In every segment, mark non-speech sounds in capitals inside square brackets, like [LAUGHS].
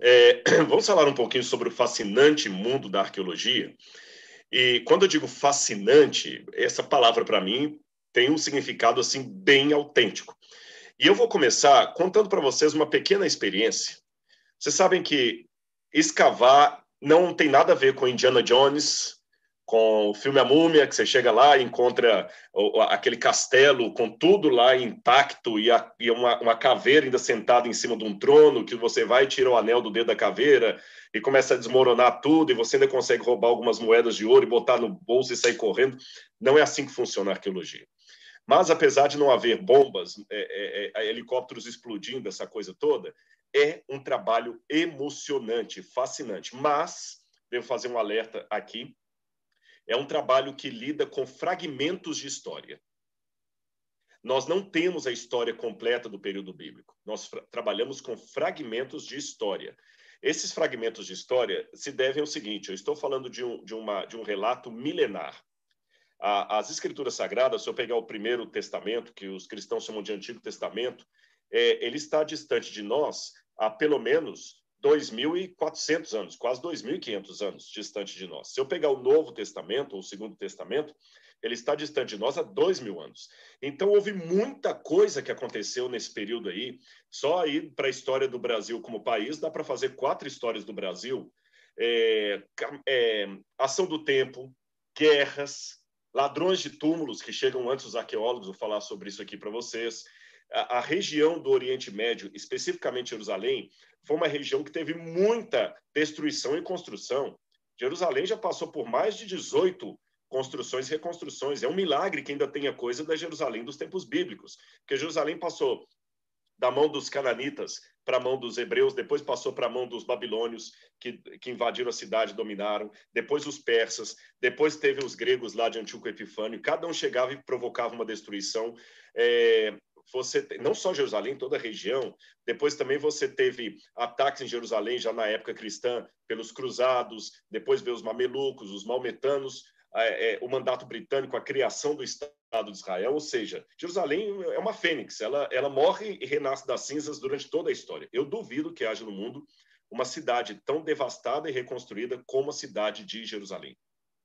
É, [CLEARS THROAT] vamos falar um pouquinho sobre o fascinante mundo da arqueologia. E quando eu digo fascinante, essa palavra para mim tem um significado assim bem autêntico. E eu vou começar contando para vocês uma pequena experiência. Vocês sabem que escavar não tem nada a ver com Indiana Jones, com o filme A Múmia, que você chega lá e encontra aquele castelo com tudo lá intacto e, a, e uma, uma, caveira ainda sentada em cima de um trono, que você vai e tira o anel do dedo da caveira e começa a desmoronar tudo, e você ainda consegue roubar algumas moedas de ouro e botar no bolso e sair correndo. Não é assim que funciona a arqueologia. Mas, apesar de não haver bombas, é, é, é, helicópteros explodindo, essa coisa toda, é um trabalho emocionante, fascinante. Mas, devo fazer um alerta aqui, é um trabalho que lida com fragmentos de história. Nós não temos a história completa do período bíblico. Nós trabalhamos com fragmentos de história. Esses fragmentos de história se devem ao seguinte: eu estou falando de um, de uma, de um relato milenar. as Escrituras Sagradas, se eu pegar o Primeiro Testamento, que os cristãos chamam de Antigo Testamento, é, ele está distante de nós há pelo menos 2.400 anos, quase 2.500 anos distante de nós. Se eu pegar o Novo Testamento, ou o Segundo Testamento, ele está distante de nós há dois mil anos. Então, houve muita coisa que aconteceu nesse período aí. Só aí para a história do Brasil como país, dá para fazer quatro histórias do Brasil. É, é, ação do tempo, guerras, ladrões de túmulos, que chegam antes os arqueólogos, vou falar sobre isso aqui para vocês. A, região do Oriente Médio, especificamente Jerusalém, foi uma região que teve muita destruição e construção. Jerusalém já passou por mais de 18 construções e reconstruções. É um milagre que ainda tenha coisa da Jerusalém dos tempos bíblicos, porque Jerusalém passou da mão dos cananitas para a mão dos hebreus, depois passou para a mão dos babilônios, que, que invadiram a cidade, dominaram, depois os persas, depois teve os gregos lá de Antíoco Epifânio, cada um chegava e provocava uma destruição. É, você não só Jerusalém, toda a região. Depois também você teve ataques em Jerusalém já na época cristã pelos cruzados. Depois veio os mamelucos, os maometanos, é, é, o mandato britânico, a criação do Estado de Israel. Ou seja, Jerusalém é uma fênix. Ela, ela morre e renasce das cinzas durante toda a história. Eu duvido que haja no mundo uma cidade tão devastada e reconstruída como a cidade de Jerusalém.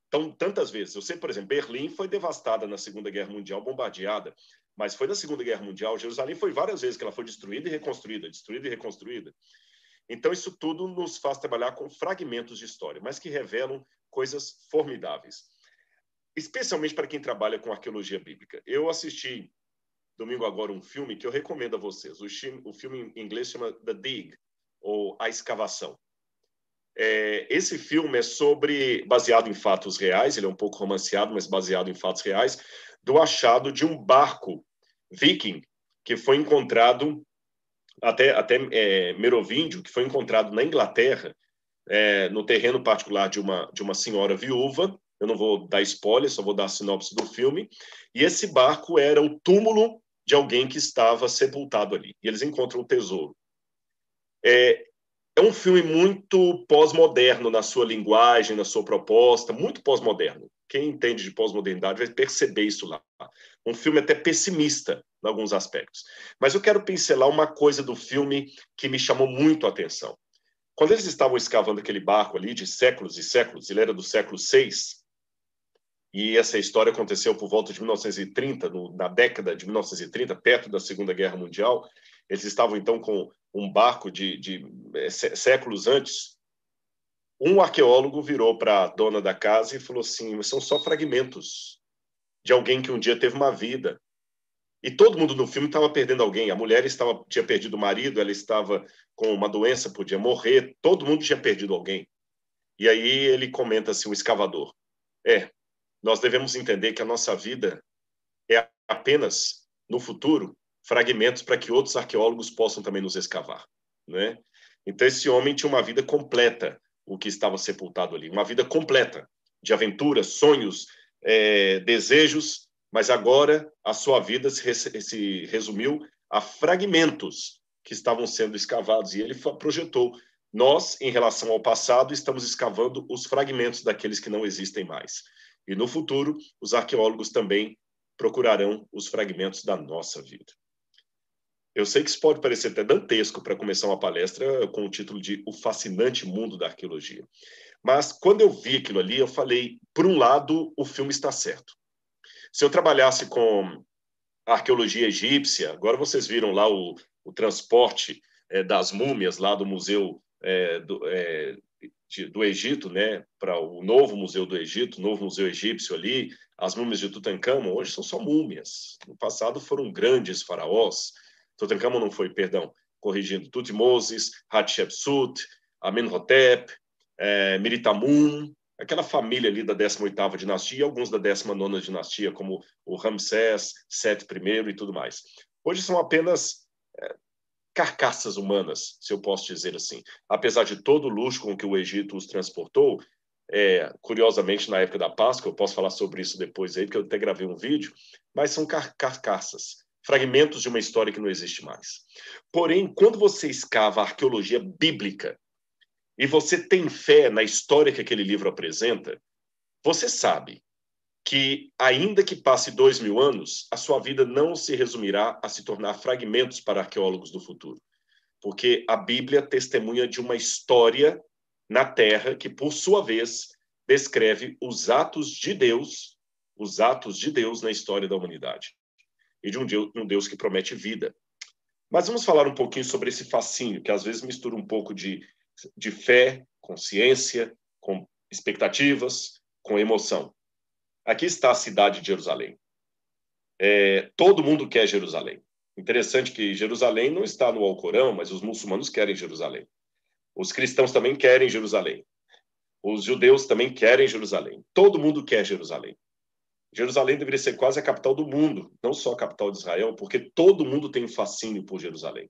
Então, tantas vezes. Eu sei, por exemplo, Berlim foi devastada na Segunda Guerra Mundial, bombardeada mas foi na Segunda Guerra Mundial. Jerusalém foi várias vezes que ela foi destruída e reconstruída, destruída e reconstruída. Então, isso tudo nos faz trabalhar com fragmentos de história, mas que revelam coisas formidáveis. Especialmente para quem trabalha com arqueologia bíblica. Eu assisti domingo agora um filme que eu recomendo a vocês. O filme, em inglês chama The Dig, ou A Escavação. É, esse filme é sobre, baseado em fatos reais, ele é um pouco romanceado, mas baseado em fatos reais, do achado de um barco viking que foi encontrado até até é, merovíndio que foi encontrado na Inglaterra é, no terreno particular de uma de uma senhora viúva. Eu não vou dar spoiler só vou dar a sinopse do filme. E esse barco era o túmulo de alguém que estava sepultado ali. E eles encontram o tesouro. É, é um filme muito pós-moderno na sua linguagem, na sua proposta, muito pós-moderno. Quem entende de pós-modernidade vai perceber isso lá. Um filme até pessimista em alguns aspectos. Mas eu quero pincelar uma coisa do filme que me chamou muito a atenção. Quando eles estavam escavando aquele barco ali de séculos e séculos, ele era do século VI, e essa história aconteceu por volta de 1930, no, na década de 1930, perto da Segunda Guerra Mundial. Eles estavam então com um barco de, de é, séculos antes, um arqueólogo virou para a dona da casa e falou assim: são só fragmentos de alguém que um dia teve uma vida. E todo mundo no filme estava perdendo alguém. A mulher estava tinha perdido o marido, ela estava com uma doença, podia morrer. Todo mundo tinha perdido alguém. E aí ele comenta assim, o escavador: é, nós devemos entender que a nossa vida é apenas no futuro fragmentos para que outros arqueólogos possam também nos escavar, né? Então esse homem tinha uma vida completa, o que estava sepultado ali, uma vida completa de aventuras, sonhos, é, desejos, mas agora a sua vida se, se resumiu a fragmentos que estavam sendo escavados e ele projetou nós, em relação ao passado, estamos escavando os fragmentos daqueles que não existem mais. E no futuro, os arqueólogos também procurarão os fragmentos da nossa vida. Eu sei que isso pode parecer até dantesco para começar uma palestra com o título de O Fascinante Mundo da Arqueologia. Mas quando eu vi aquilo ali, eu falei, por um lado, o filme está certo. Se eu trabalhasse com arqueologia egípcia, agora vocês viram lá o, o transporte é, das múmias lá do Museu é, do, é, de, do Egito, né, para o novo Museu do Egito, novo Museu Egípcio ali, as múmias de Tutankhamon, hoje são só múmias. No passado foram grandes faraós, Tutankhamon não foi, perdão, corrigindo, Tutmoses, Hatshepsut, Amenhotep, é, Meritamun, aquela família ali da 18ª dinastia e alguns da 19ª dinastia, como o Ramsés, Sete I e tudo mais. Hoje são apenas é, carcaças humanas, se eu posso dizer assim. Apesar de todo o luxo com que o Egito os transportou, é, curiosamente, na época da Páscoa, eu posso falar sobre isso depois aí, porque eu até gravei um vídeo, mas são carcaças fragmentos de uma história que não existe mais. Porém, quando você escava a arqueologia bíblica e você tem fé na história que aquele livro apresenta, você sabe que, ainda que passe dois mil anos, a sua vida não se resumirá a se tornar fragmentos para arqueólogos do futuro. Porque a Bíblia testemunha de uma história na Terra que, por sua vez, descreve os atos de Deus, os atos de Deus na história da humanidade e de um Deus, um Deus que promete vida. Mas vamos falar um pouquinho sobre esse fascínio, que às vezes mistura um pouco de, de fé, consciência, com expectativas, com emoção. Aqui está a cidade de Jerusalém. É, todo mundo quer Jerusalém. Interessante que Jerusalém não está no Alcorão, mas os muçulmanos querem Jerusalém. Os cristãos também querem Jerusalém. Os judeus também querem Jerusalém. Todo mundo quer Jerusalém. Jerusalém deveria ser quase a capital do mundo, não só a capital de Israel, porque todo mundo tem um fascínio por Jerusalém.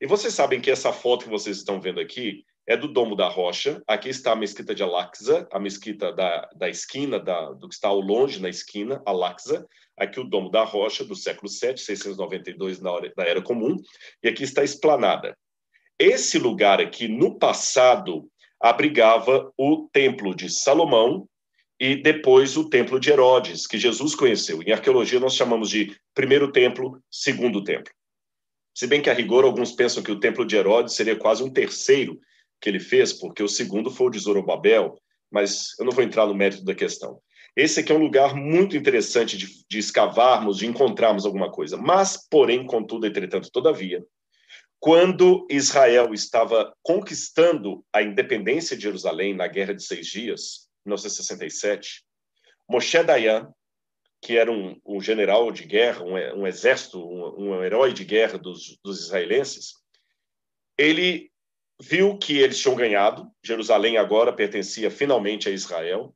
E vocês sabem que essa foto que vocês estão vendo aqui é do Domo da Rocha. Aqui está a mesquita de Al-Aqsa, a mesquita da, da esquina, da, do que está ao longe na esquina, Al-Aqsa. Aqui o Domo da Rocha, do século VII, 692 na, hora, na Era Comum. E aqui está a Esplanada. Esse lugar aqui, no passado, abrigava o Templo de Salomão, e depois o templo de Herodes, que Jesus conheceu. Em arqueologia nós chamamos de primeiro templo, segundo templo. Se bem que a rigor alguns pensam que o templo de Herodes seria quase um terceiro que ele fez, porque o segundo foi o de Zorobabel, mas eu não vou entrar no mérito da questão. Esse aqui é um lugar muito interessante de, de escavarmos, de encontrarmos alguma coisa. Mas, porém, contudo, entretanto, todavia, quando Israel estava conquistando a independência de Jerusalém na Guerra de Seis Dias, 1967, Moshe Dayan, que era um, um general de guerra, um, um exército, um, um, herói de guerra dos, dos israelenses, ele viu que eles tinham ganhado, Jerusalém agora pertencia finalmente a Israel,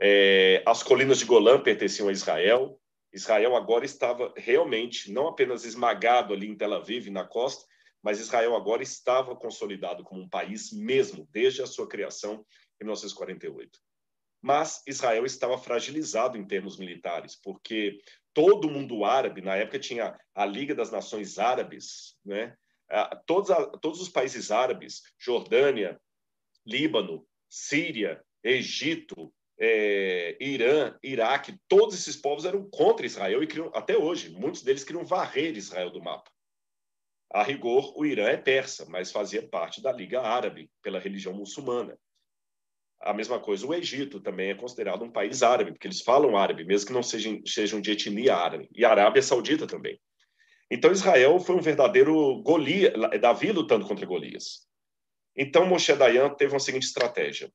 é, as colinas de Golã pertenciam a Israel, Israel agora estava realmente não apenas esmagado ali em Tel Aviv, na costa, mas Israel agora estava consolidado como um país mesmo, desde a sua criação em 1948 mas Israel estava fragilizado em termos militares, porque todo mundo árabe, na época tinha a Liga das Nações Árabes, né? todos, todos os países árabes, Jordânia, Líbano, Síria, Egito, é, Irã, Iraque, todos esses povos eram contra Israel e queriam, até hoje, muitos deles queriam varrer Israel do mapa. A rigor, o Irã é persa, mas fazia parte da Liga Árabe, pela religião muçulmana. A mesma coisa, o Egito também é considerado um país árabe, porque eles falam árabe, mesmo que não sejam, sejam de etnia árabe. E a Arábia Saudita também. Então, Israel foi um verdadeiro Golias, Davi lutando contra Golias. Então, Moshe Dayan teve uma seguinte estratégia.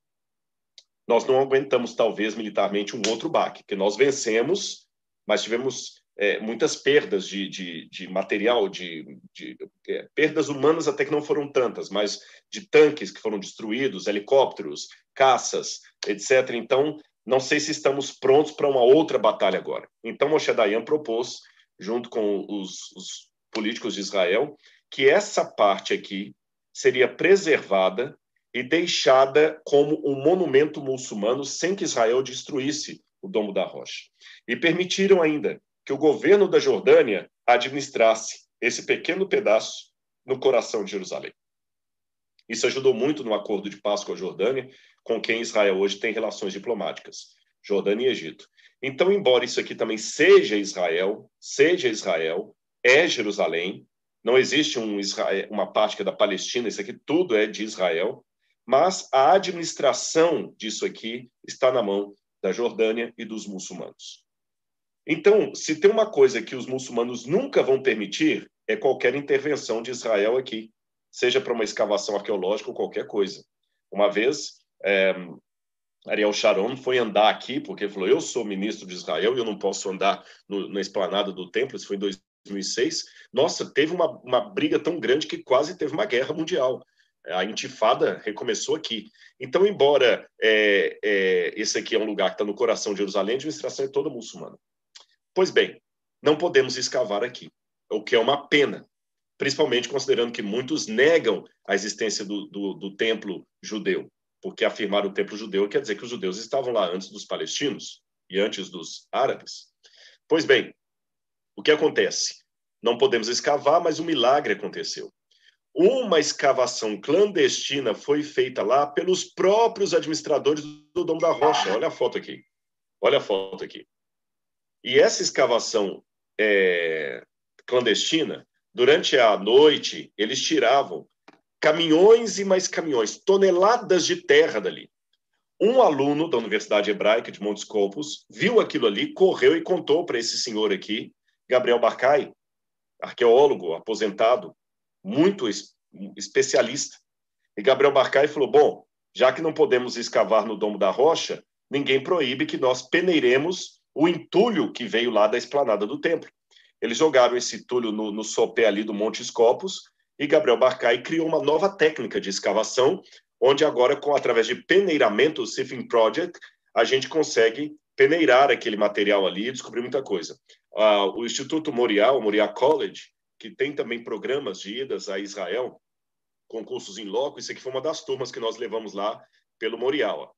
Nós não aguentamos, talvez, militarmente, um outro baque, que nós vencemos, mas tivemos é, muitas perdas de, de, de material, de, de é, perdas humanas até que não foram tantas, mas de tanques que foram destruídos, helicópteros, caças, etc. Então, não sei se estamos prontos para uma outra batalha agora. Então, Moshe Dayan propôs, junto com os, os políticos de Israel, que essa parte aqui seria preservada e deixada como um monumento muçulmano sem que Israel destruísse o Domo da Rocha. E permitiram ainda que o governo da Jordânia administrasse esse pequeno pedaço no coração de Jerusalém. Isso ajudou muito no acordo de paz com a Jordânia, com quem Israel hoje tem relações diplomáticas, Jordânia e Egito. Então, embora isso aqui também seja Israel, seja Israel, é Jerusalém, Não existe um Israel, uma parte que é da Palestina, isso aqui tudo é de Israel, mas a administração disso aqui está na mão da Jordânia e dos muçulmanos. Então, se tem uma coisa que os muçulmanos nunca vão permitir, é qualquer intervenção de Israel aqui, seja para uma escavação arqueológica ou qualquer coisa. Uma vez, é, Ariel Sharon foi andar aqui, porque falou: Eu sou ministro de Israel e eu não posso andar no, na esplanada do templo. Isso foi em 2006. Nossa, teve uma, uma briga tão grande que quase teve uma guerra mundial. A intifada recomeçou aqui. Então, embora é, é, esse aqui é um lugar que está no coração de Jerusalém, a administração é toda muçulmana. Pois bem, não podemos escavar aqui, o que é uma pena, principalmente considerando que muitos negam a existência do, do, do templo judeu, porque afirmar o templo judeu quer dizer que os judeus estavam lá antes dos palestinos e antes dos árabes. Pois bem, o que acontece? Não podemos escavar, mas um milagre aconteceu. Uma escavação clandestina foi feita lá pelos próprios administradores do Dom da Rocha. Olha a foto aqui. Olha a foto aqui. E essa escavação é, clandestina, durante a noite, eles tiravam caminhões e mais caminhões, toneladas de terra dali. Um aluno da Universidade Hebraica de Montes Copos viu aquilo ali, correu e contou para esse senhor aqui, Gabriel Barcai, arqueólogo aposentado, muito especialista. E Gabriel Barcai falou: Bom, já que não podemos escavar no Domo da Rocha, ninguém proíbe que nós peneiremos o entulho que veio lá da esplanada do templo. Eles jogaram esse entulho no, no sopé ali do Monte Escopus e Gabriel Barcai criou uma nova técnica de escavação, onde agora, com através de peneiramento, o Sifting Project, a gente consegue peneirar aquele material ali e descobrir muita coisa. Uh, o Instituto Moriah, o Moriah College, que tem também programas de idas a Israel, concursos em loco, isso aqui foi uma das turmas que nós levamos lá pelo Moriah.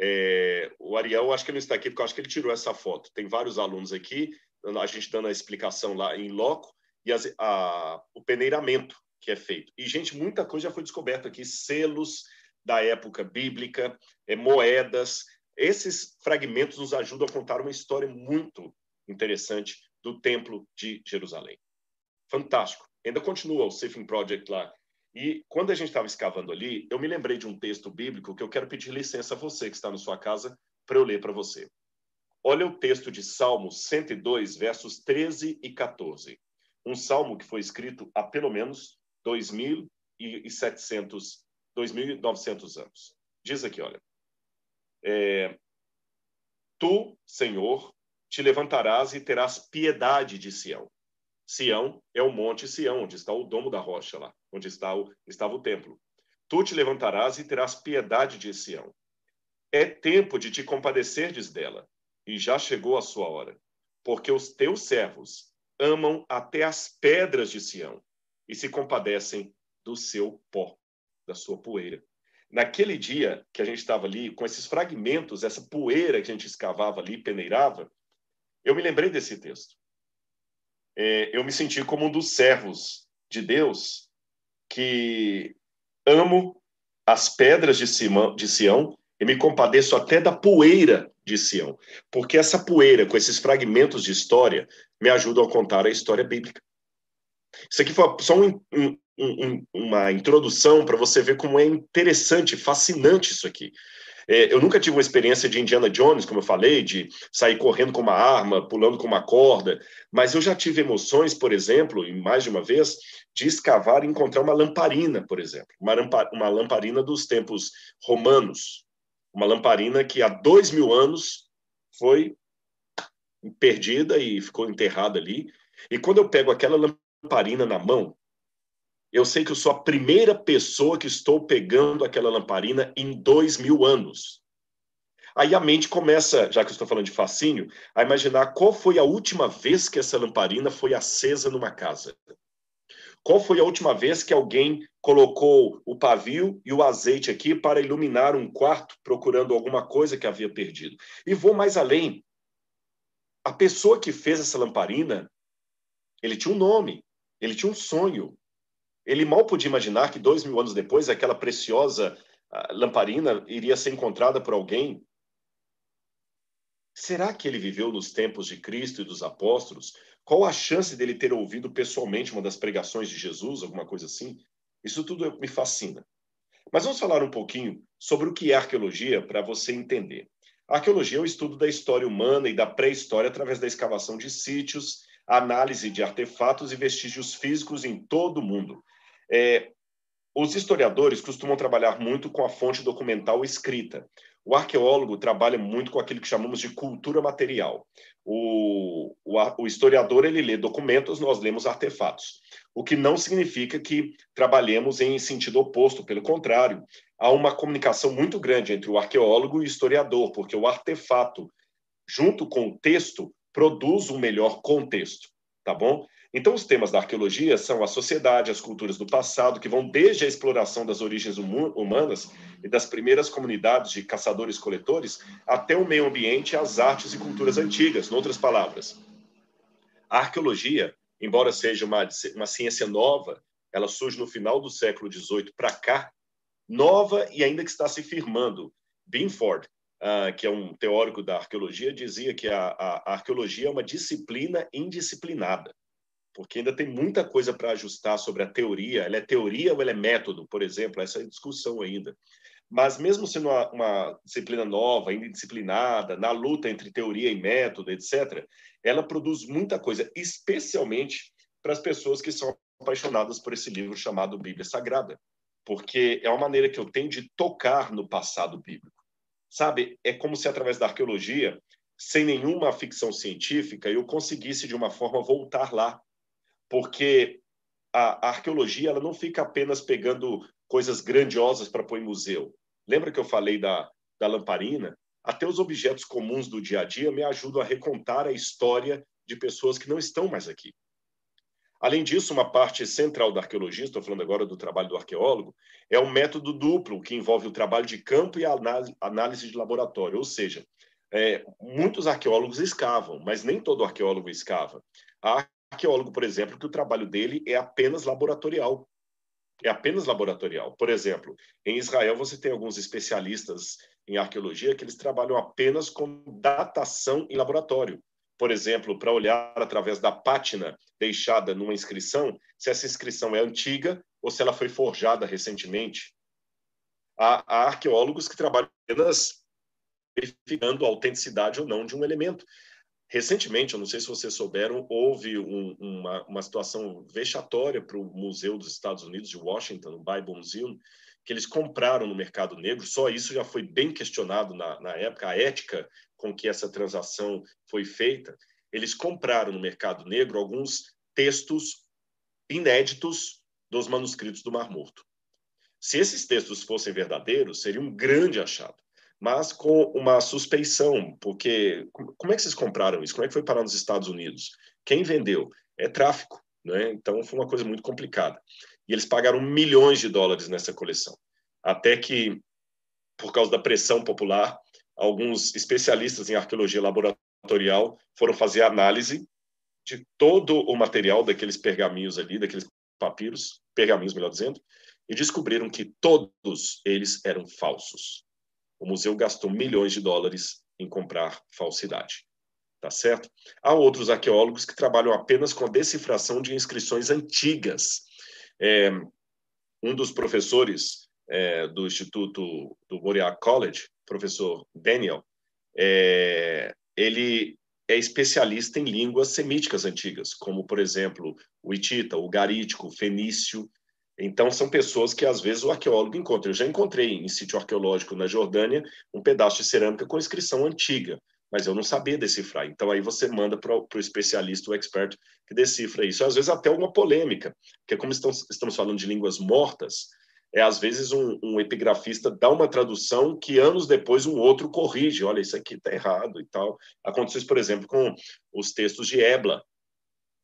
É, o Ariel, acho que ele não está aqui porque eu acho que ele tirou essa foto. Tem vários alunos aqui, a gente dando a explicação lá em loco e as, a, o peneiramento que é feito. E, gente, muita coisa já foi descoberta aqui: selos da época bíblica, é, moedas. Esses fragmentos nos ajudam a contar uma história muito interessante do Templo de Jerusalém. Fantástico. Ainda continua o Sifting Project lá e quando a gente estava escavando ali, eu me lembrei de um texto bíblico que eu quero pedir licença a você que está na sua casa para eu ler para você. Olha o texto de Salmo 102, versos 13 e 14. Um salmo que foi escrito há pelo menos 2.700, 2.900 anos. Diz aqui, olha. É, tu, Senhor, te levantarás e terás piedade de Sião Sião é o monte Sião, onde está o domo da rocha lá, onde está o, estava o templo. Tu te levantarás e terás piedade de Sião. É tempo de te compadeceres dela, e já chegou a sua hora, porque os teus servos amam até as pedras de Sião e se compadecem do seu pó, da sua poeira. Naquele dia que a gente estava ali, com esses fragmentos, essa poeira que a gente escavava ali, peneirava, eu me lembrei desse texto é, eu me senti como um dos servos de Deus que amo as pedras de, Simão, de Sião e me compadeço até da poeira de Sião, porque essa poeira, com esses fragmentos de história, me ajudam a contar a história bíblica. Isso aqui foi só um, um, um, uma introdução para você ver como é interessante, fascinante isso aqui. É, eu nunca tive uma experiência de Indiana Jones, como eu falei, de sair correndo com uma arma, pulando com uma corda, mas eu já tive emoções, por exemplo, e mais de uma vez, de escavar e encontrar uma lamparina, por exemplo, uma, uma lamparina dos tempos romanos, uma lamparina que há dois mil anos foi perdida e ficou enterrada ali. E quando eu pego aquela lamparina na mão, eu sei que eu sou a primeira pessoa que estou pegando aquela lamparina em dois mil anos. Aí a mente começa, já que eu estou falando de fascínio, a imaginar qual foi a última vez que essa lamparina foi acesa numa casa. Qual foi a última vez que alguém colocou o pavio e o azeite aqui para iluminar um quarto procurando alguma coisa que havia perdido? E vou mais além. A pessoa que fez essa lamparina, ele tinha um nome, ele tinha um sonho, ele mal podia imaginar que dois mil anos depois aquela preciosa ah, lamparina iria ser encontrada por alguém. Será que ele viveu nos tempos de Cristo e dos apóstolos, Qual a chance dele ter ouvido pessoalmente uma das pregações de Jesus, alguma coisa assim? Isso tudo me fascina. Mas vamos falar um pouquinho sobre o que é arqueologia para você entender. A arqueologia é o estudo da história humana e da pré-história através da escavação de sítios, análise de artefatos e vestígios físicos em todo o mundo. É, os historiadores costumam trabalhar muito com a fonte documental escrita. O arqueólogo trabalha muito com aquilo que chamamos de cultura material. O, o, o, historiador ele lê documentos, nós lemos artefatos. O que não significa que trabalhemos em sentido oposto, pelo contrário, há uma comunicação muito grande entre o arqueólogo e o historiador, porque o artefato, junto com o texto, produz um melhor contexto, tá bom? Então, os temas da arqueologia são a sociedade, as culturas do passado, que vão desde a exploração das origens humanas e das primeiras comunidades de caçadores-coletores até o meio ambiente, as artes e culturas antigas. Em outras palavras, a arqueologia, embora seja uma, uma ciência nova, ela surge no final do século XVIII para cá, nova e ainda que está se firmando. Binford, uh, que é um teórico da arqueologia, dizia que a, a, a arqueologia é uma disciplina indisciplinada porque ainda tem muita coisa para ajustar sobre a teoria. Ela é teoria ou ela é método, por exemplo? Essa é discussão ainda. Mas mesmo sendo uma, uma disciplina nova, ainda disciplinada, na luta entre teoria e método, etc., ela produz muita coisa, especialmente para as pessoas que são apaixonadas por esse livro chamado Bíblia Sagrada, porque é uma maneira que eu tenho de tocar no passado bíblico. Sabe, é como se através da arqueologia, sem nenhuma ficção científica, eu conseguisse de uma forma voltar lá porque a, a arqueologia ela não fica apenas pegando coisas grandiosas para pôr em museu. Lembra que eu falei da, da lamparina? Até os objetos comuns do dia a dia me ajudam a recontar a história de pessoas que não estão mais aqui. Além disso, uma parte central da arqueologia, estou falando agora do trabalho do arqueólogo, é o método duplo, que envolve o trabalho de campo e a análise de laboratório. Ou seja, é, muitos arqueólogos escavam, mas nem todo arqueólogo escava. A arqueólogo, por exemplo, que o trabalho dele é apenas laboratorial. É apenas laboratorial. Por exemplo, em Israel você tem alguns especialistas em arqueologia que eles trabalham apenas com datação em laboratório. Por exemplo, para olhar através da pátina deixada numa inscrição, se essa inscrição é antiga ou se ela foi forjada recentemente. Há, há arqueólogos que trabalham apenas verificando a autenticidade ou não de um elemento. Recentemente, eu não sei se vocês souberam, houve um, uma, uma situação vexatória para o Museu dos Estados Unidos de Washington, o Bible Museum, que eles compraram no mercado negro. Só isso já foi bem questionado na, na época, a ética com que essa transação foi feita. Eles compraram no mercado negro alguns textos inéditos dos manuscritos do Mar Morto. Se esses textos fossem verdadeiros, seria um grande achado mas com uma suspeição, porque como é que vocês compraram isso? Como é que foi parar nos Estados Unidos? Quem vendeu? É tráfico, né? Então foi uma coisa muito complicada. E eles pagaram milhões de dólares nessa coleção, até que, por causa da pressão popular, alguns especialistas em arqueologia laboratorial foram fazer análise de todo o material daqueles pergaminhos ali, daqueles papiros, pergaminhos, melhor dizendo, e descobriram que todos eles eram falsos. O museu gastou milhões de dólares em comprar falsidade. Tá certo? Há outros arqueólogos que trabalham apenas com a decifração de inscrições antigas. É, um dos professores é, do Instituto do Moriarty College, professor Daniel, é, ele é especialista em línguas semíticas antigas, como, por exemplo, o hitita, o garítico, o fenício então, são pessoas que às vezes o arqueólogo encontra. Eu já encontrei em sítio arqueológico na Jordânia um pedaço de cerâmica com inscrição antiga, mas eu não sabia decifrar. Então, aí você manda para o especialista, o expert, que decifra isso. Às vezes, até uma polêmica, porque, como estamos, estamos falando de línguas mortas, é às vezes um, um, epigrafista dá uma tradução que anos depois um outro corrige. Olha, isso aqui está errado e tal. Aconteceu isso, por exemplo, com os textos de Ebla,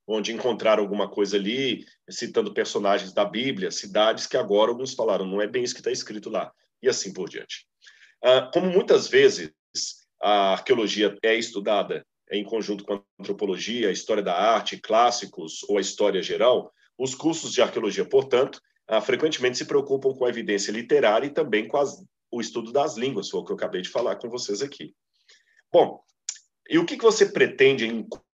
onde encontraram alguma coisa ali, citando personagens da Bíblia, cidades que agora alguns falaram, não é bem isso que está escrito lá, e assim por diante. Ah, como muitas vezes a arqueologia é estudada em conjunto com a antropologia, a história da arte, clássicos ou a história geral, os cursos de arqueologia, portanto, ah, frequentemente se preocupam com a evidência literária e também com as, o estudo das línguas, foi o que eu acabei de falar com vocês aqui. Bom, e o que, que você pretende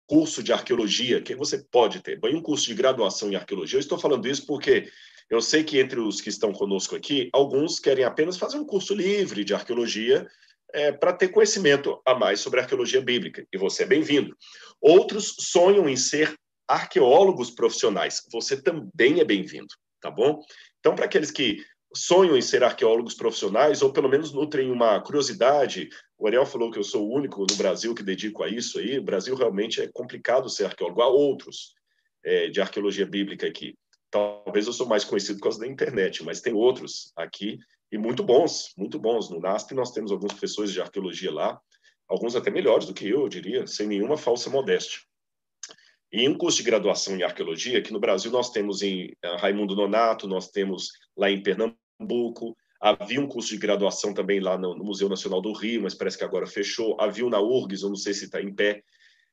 curso de arqueologia que você pode ter, bem um curso de graduação em arqueologia. Eu estou falando isso porque eu sei que entre os que estão conosco aqui, alguns querem apenas fazer um curso livre de arqueologia é, para ter conhecimento a mais sobre arqueologia bíblica, e você é bem-vindo. Outros sonham em ser arqueólogos profissionais, você também é bem-vindo, tá bom? Então, para aqueles que sonham em ser arqueólogos profissionais, ou pelo menos nutrem uma curiosidade. O Ariel falou que eu sou o único no Brasil que dedico a isso aí. O Brasil realmente é complicado ser arqueólogo. Há outros é, de arqueologia bíblica aqui. Talvez eu sou mais conhecido por causa da internet, mas tem outros aqui e muito bons, muito bons. No NASP nós temos alguns professores de arqueologia lá, alguns até melhores do que eu, eu diria, sem nenhuma falsa modéstia. E um curso de graduação em arqueologia, que no Brasil nós temos em eh, Raimundo Nonato, nós temos lá em Pernambuco, Pernambuco. Havia um curso de graduação também lá no, no Museu Nacional do Rio, mas parece que agora fechou. Havia na URGS, eu não sei se está em pé.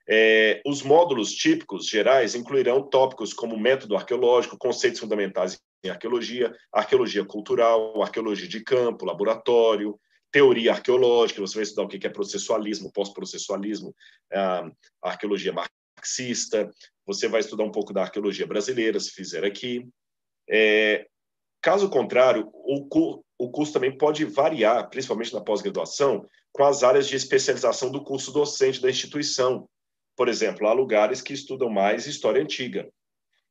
É, os módulos típicos gerais incluirão tópicos como método arqueológico, conceitos fundamentais em arqueologia, arqueologia cultural, arqueologia de campo, laboratório, teoria arqueológica, você vai estudar o que é processualismo, pós-processualismo, arqueologia marxista, você vai estudar um pouco da arqueologia brasileira, se fizer aqui. É, Caso contrário, o, cu, o curso também pode variar, principalmente na pós-graduação, com as áreas de especialização do curso docente da instituição. Por exemplo, há lugares que estudam mais história antiga.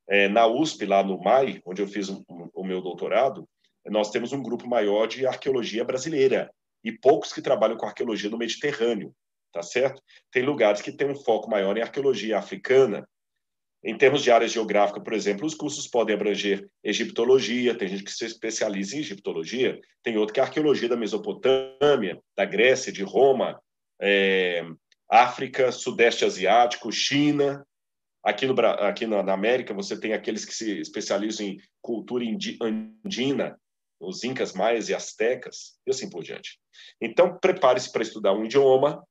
É, na USP, lá no MAI, onde eu fiz o, meu doutorado, nós temos um grupo maior de arqueologia brasileira e poucos que trabalham com arqueologia no Mediterrâneo, tá certo? Tem lugares que têm um foco maior em arqueologia africana, em termos de área geográfica, por exemplo, os cursos podem abranger egiptologia, tem gente que se especializa em egiptologia, tem outro que é arqueologia da Mesopotâmia, da Grécia, de Roma, é, África, Sudeste Asiático, China. Aqui, no, aqui na, na, América, você tem aqueles que se especializam em cultura andina, os incas, maias e astecas, e assim por diante. Então, prepare-se para estudar um idioma,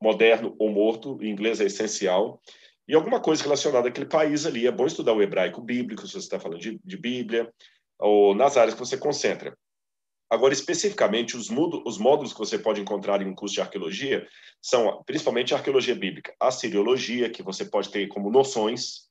moderno ou morto, o inglês é essencial, e alguma coisa relacionada àquele país ali. É bom estudar o hebraico bíblico, se você está falando de, de Bíblia, ou nas áreas que você concentra. Agora, especificamente, os, os, módulos que você pode encontrar em um curso de arqueologia são principalmente arqueologia bíblica, a siriologia, que você pode ter como noções,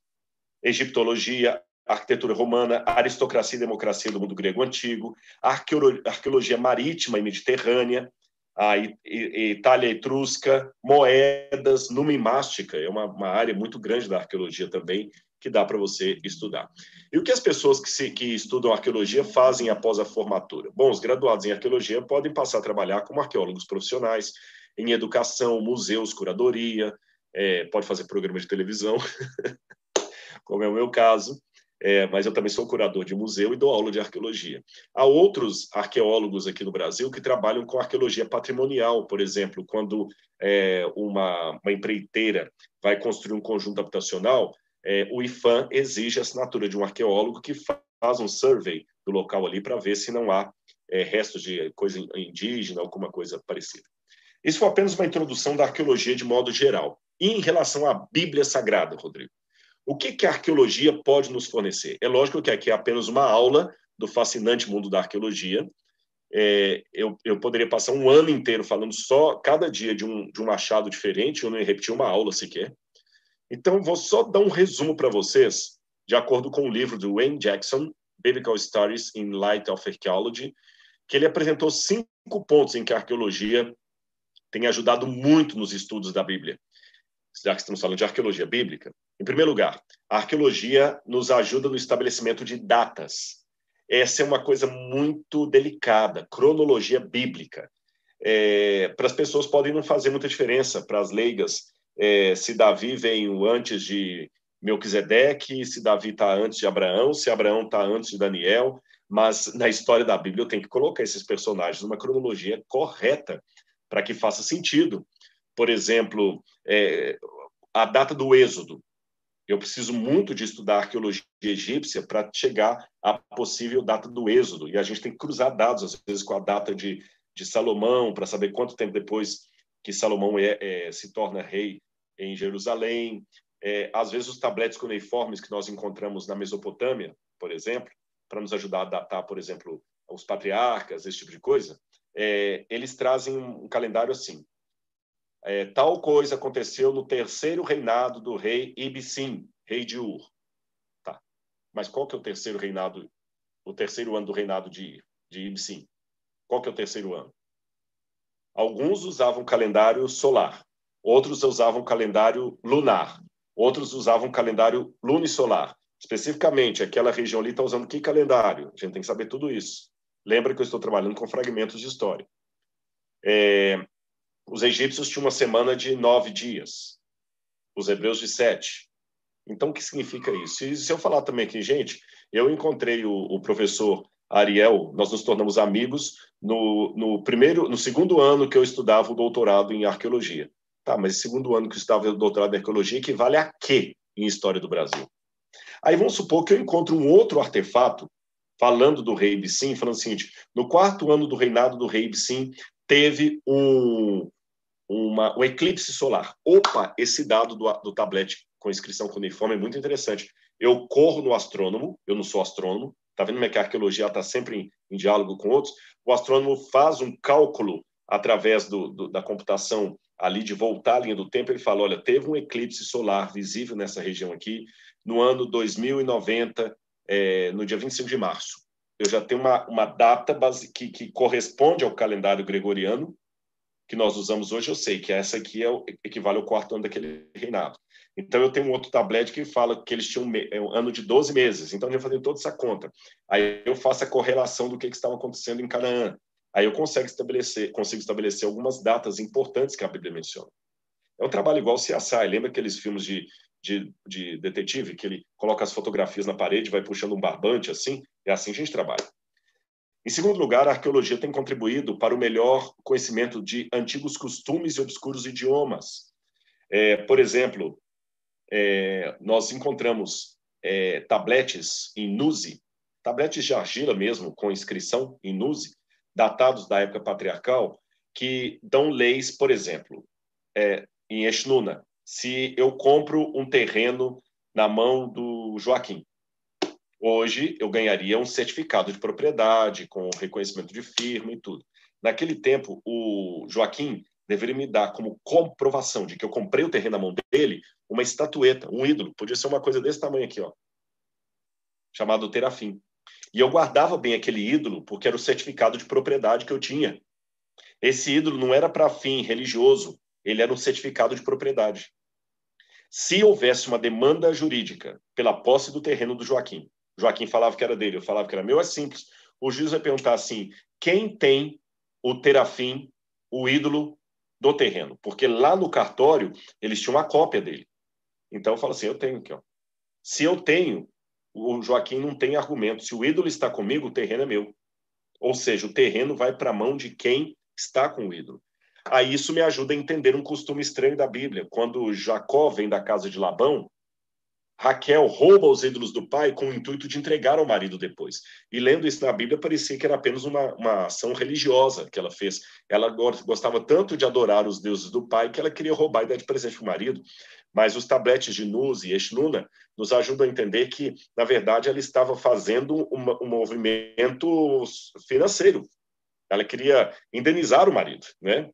egiptologia, arquitetura romana, aristocracia e democracia do mundo grego antigo, arqueologia marítima e mediterrânea, a Itália etrusca, moedas, numismática, é uma, uma, área muito grande da arqueologia também, que dá para você estudar. E o que as pessoas que, se, que estudam arqueologia fazem após a formatura? Bom, os graduados em arqueologia podem passar a trabalhar como arqueólogos profissionais, em educação, museus, curadoria, é, pode fazer programa de televisão, [LAUGHS] como é o meu caso, é, mas eu também sou curador de museu e dou aula de arqueologia. Há outros arqueólogos aqui no Brasil que trabalham com arqueologia patrimonial, por exemplo, quando é, uma, uma empreiteira vai construir um conjunto habitacional, é, o IFAM exige a assinatura de um arqueólogo que faz um survey do local ali para ver se não há é, restos de coisa indígena, alguma coisa parecida. Isso foi apenas uma introdução da arqueologia de modo geral. E em relação à Bíblia Sagrada, Rodrigo? O que, que a arqueologia pode nos fornecer? É lógico que aqui é apenas uma aula do fascinante mundo da arqueologia. É, eu, eu, poderia passar um ano inteiro falando só cada dia de um, de um achado diferente, eu não ia repetir uma aula sequer. Então, vou só dar um resumo para vocês, de acordo com o livro do Wayne Jackson, Biblical Stories in Light of Archaeology, que ele apresentou cinco pontos em que a arqueologia tem ajudado muito nos estudos da Bíblia já que estamos falando de arqueologia bíblica, em primeiro lugar, a arqueologia nos ajuda no estabelecimento de datas. Essa é uma coisa muito delicada, cronologia bíblica. É, para as pessoas podem não fazer muita diferença, para as leigas, é, se Davi veio antes de Melquisedeque, se Davi está antes de Abraão, se Abraão está antes de Daniel, mas na história da Bíblia eu tenho que colocar esses personagens numa cronologia correta para que faça sentido por exemplo, é, a data do Êxodo. Eu preciso muito de estudar arqueologia egípcia para chegar à possível data do Êxodo. E a gente tem que cruzar dados, às vezes, com a data de, de Salomão, para saber quanto tempo depois que Salomão é, é, se torna rei em Jerusalém. É, às vezes, os tabletes cuneiformes que nós encontramos na Mesopotâmia, por exemplo, para nos ajudar a datar, por exemplo, os patriarcas, esse tipo de coisa, é, eles trazem um calendário assim: é, tal coisa aconteceu no terceiro reinado do rei Ibsim, rei de Ur. Tá. Mas qual que é o terceiro reinado, o terceiro ano do reinado de, de Ibsim? Qual que é o terceiro ano? Alguns usavam calendário solar, outros usavam calendário lunar, outros usavam calendário lunisolar. Especificamente, aquela região ali está usando que calendário? A gente tem que saber tudo isso. Lembra que eu estou trabalhando com fragmentos de história. É, os egípcios tinham uma semana de nove dias, os hebreus de sete. Então, o que significa isso? E se eu falar também aqui, gente, eu encontrei o, o professor Ariel, nós nos tornamos amigos no, no, primeiro, no segundo ano que eu estudava o doutorado em arqueologia. Tá, mas segundo ano que eu estudava o doutorado em arqueologia equivale a quê em história do Brasil? Aí vamos supor que eu encontro um outro artefato falando do rei Ibsim, falando o seguinte: no quarto ano do reinado do rei Ibsim, teve um, uma, um eclipse solar. Opa, esse dado do, do tablet com inscrição cuneiforme é muito interessante. Eu corro no astrônomo, eu não sou astrônomo, Está vendo como é que a arqueologia está sempre em, em, diálogo com outros? O astrônomo faz um cálculo através do, do, da computação ali de voltar a linha do tempo. Ele fala: olha, teve um eclipse solar visível nessa região aqui no ano 2090, é, no dia 25 de março. Eu já tenho uma, uma data base, que, que corresponde ao calendário gregoriano que nós usamos hoje. Eu sei que essa aqui é o, equivale ao quarto ano daquele reinado. Então, eu tenho um outro tablet que fala que eles tinham um, é um ano de 12 meses. Então, eu fazendo toda essa conta. Aí, eu faço a correlação do que, que estava acontecendo em Canaã. Aí, eu consigo estabelecer, consigo estabelecer algumas datas importantes que a Bíblia menciona. É um trabalho igual o CSI. Lembra aqueles filmes de, de, de detetive que ele coloca as fotografias na parede, vai puxando um barbante assim? É assim que a gente trabalha. Em segundo lugar, a arqueologia tem contribuído para o melhor conhecimento de antigos costumes e obscuros idiomas. É, por exemplo, é, nós encontramos é, tabletes em Nuzi, tabletes de argila mesmo, com inscrição em Nuzi, datados da época patriarcal, que dão leis, por exemplo, é, em Eshnuna, se eu compro um terreno na mão do Joaquim, hoje eu ganharia um certificado de propriedade com reconhecimento de firma e tudo. Naquele tempo, o Joaquim deveria me dar como comprovação de que eu comprei o terreno na mão dele uma estatueta, um ídolo. Podia ser uma coisa desse tamanho aqui, ó, chamado terafim. E eu guardava bem aquele ídolo porque era o certificado de propriedade que eu tinha. Esse ídolo não era para fim religioso, ele era um certificado de propriedade. Se houvesse uma demanda jurídica pela posse do terreno do Joaquim, Joaquim falava que era dele, eu falava que era meu, é simples. O juiz vai perguntar assim: quem tem o terafim, o ídolo do terreno, porque lá no cartório eles tinham uma cópia dele. Então eu falo assim, eu tenho aqui, ó. Se eu tenho, o Joaquim não tem argumento. Se o ídolo está comigo, o terreno é meu. Ou seja, o terreno vai para a mão de quem está com o ídolo. Aí isso me ajuda a entender um costume estranho da Bíblia. Quando Jacó vem da casa de Labão, Raquel rouba os ídolos do pai com o intuito de entregar ao marido depois. E lendo isso na Bíblia, parecia que era apenas uma, uma ação religiosa que ela fez. Ela gostava tanto de adorar os deuses do pai que ela queria roubar e dar de presente para o marido. Mas os tabletes de Nuz e Eshnuna nos ajudam a entender que, na verdade, ela estava fazendo uma, um movimento financeiro. Ela queria indenizar o marido. Né?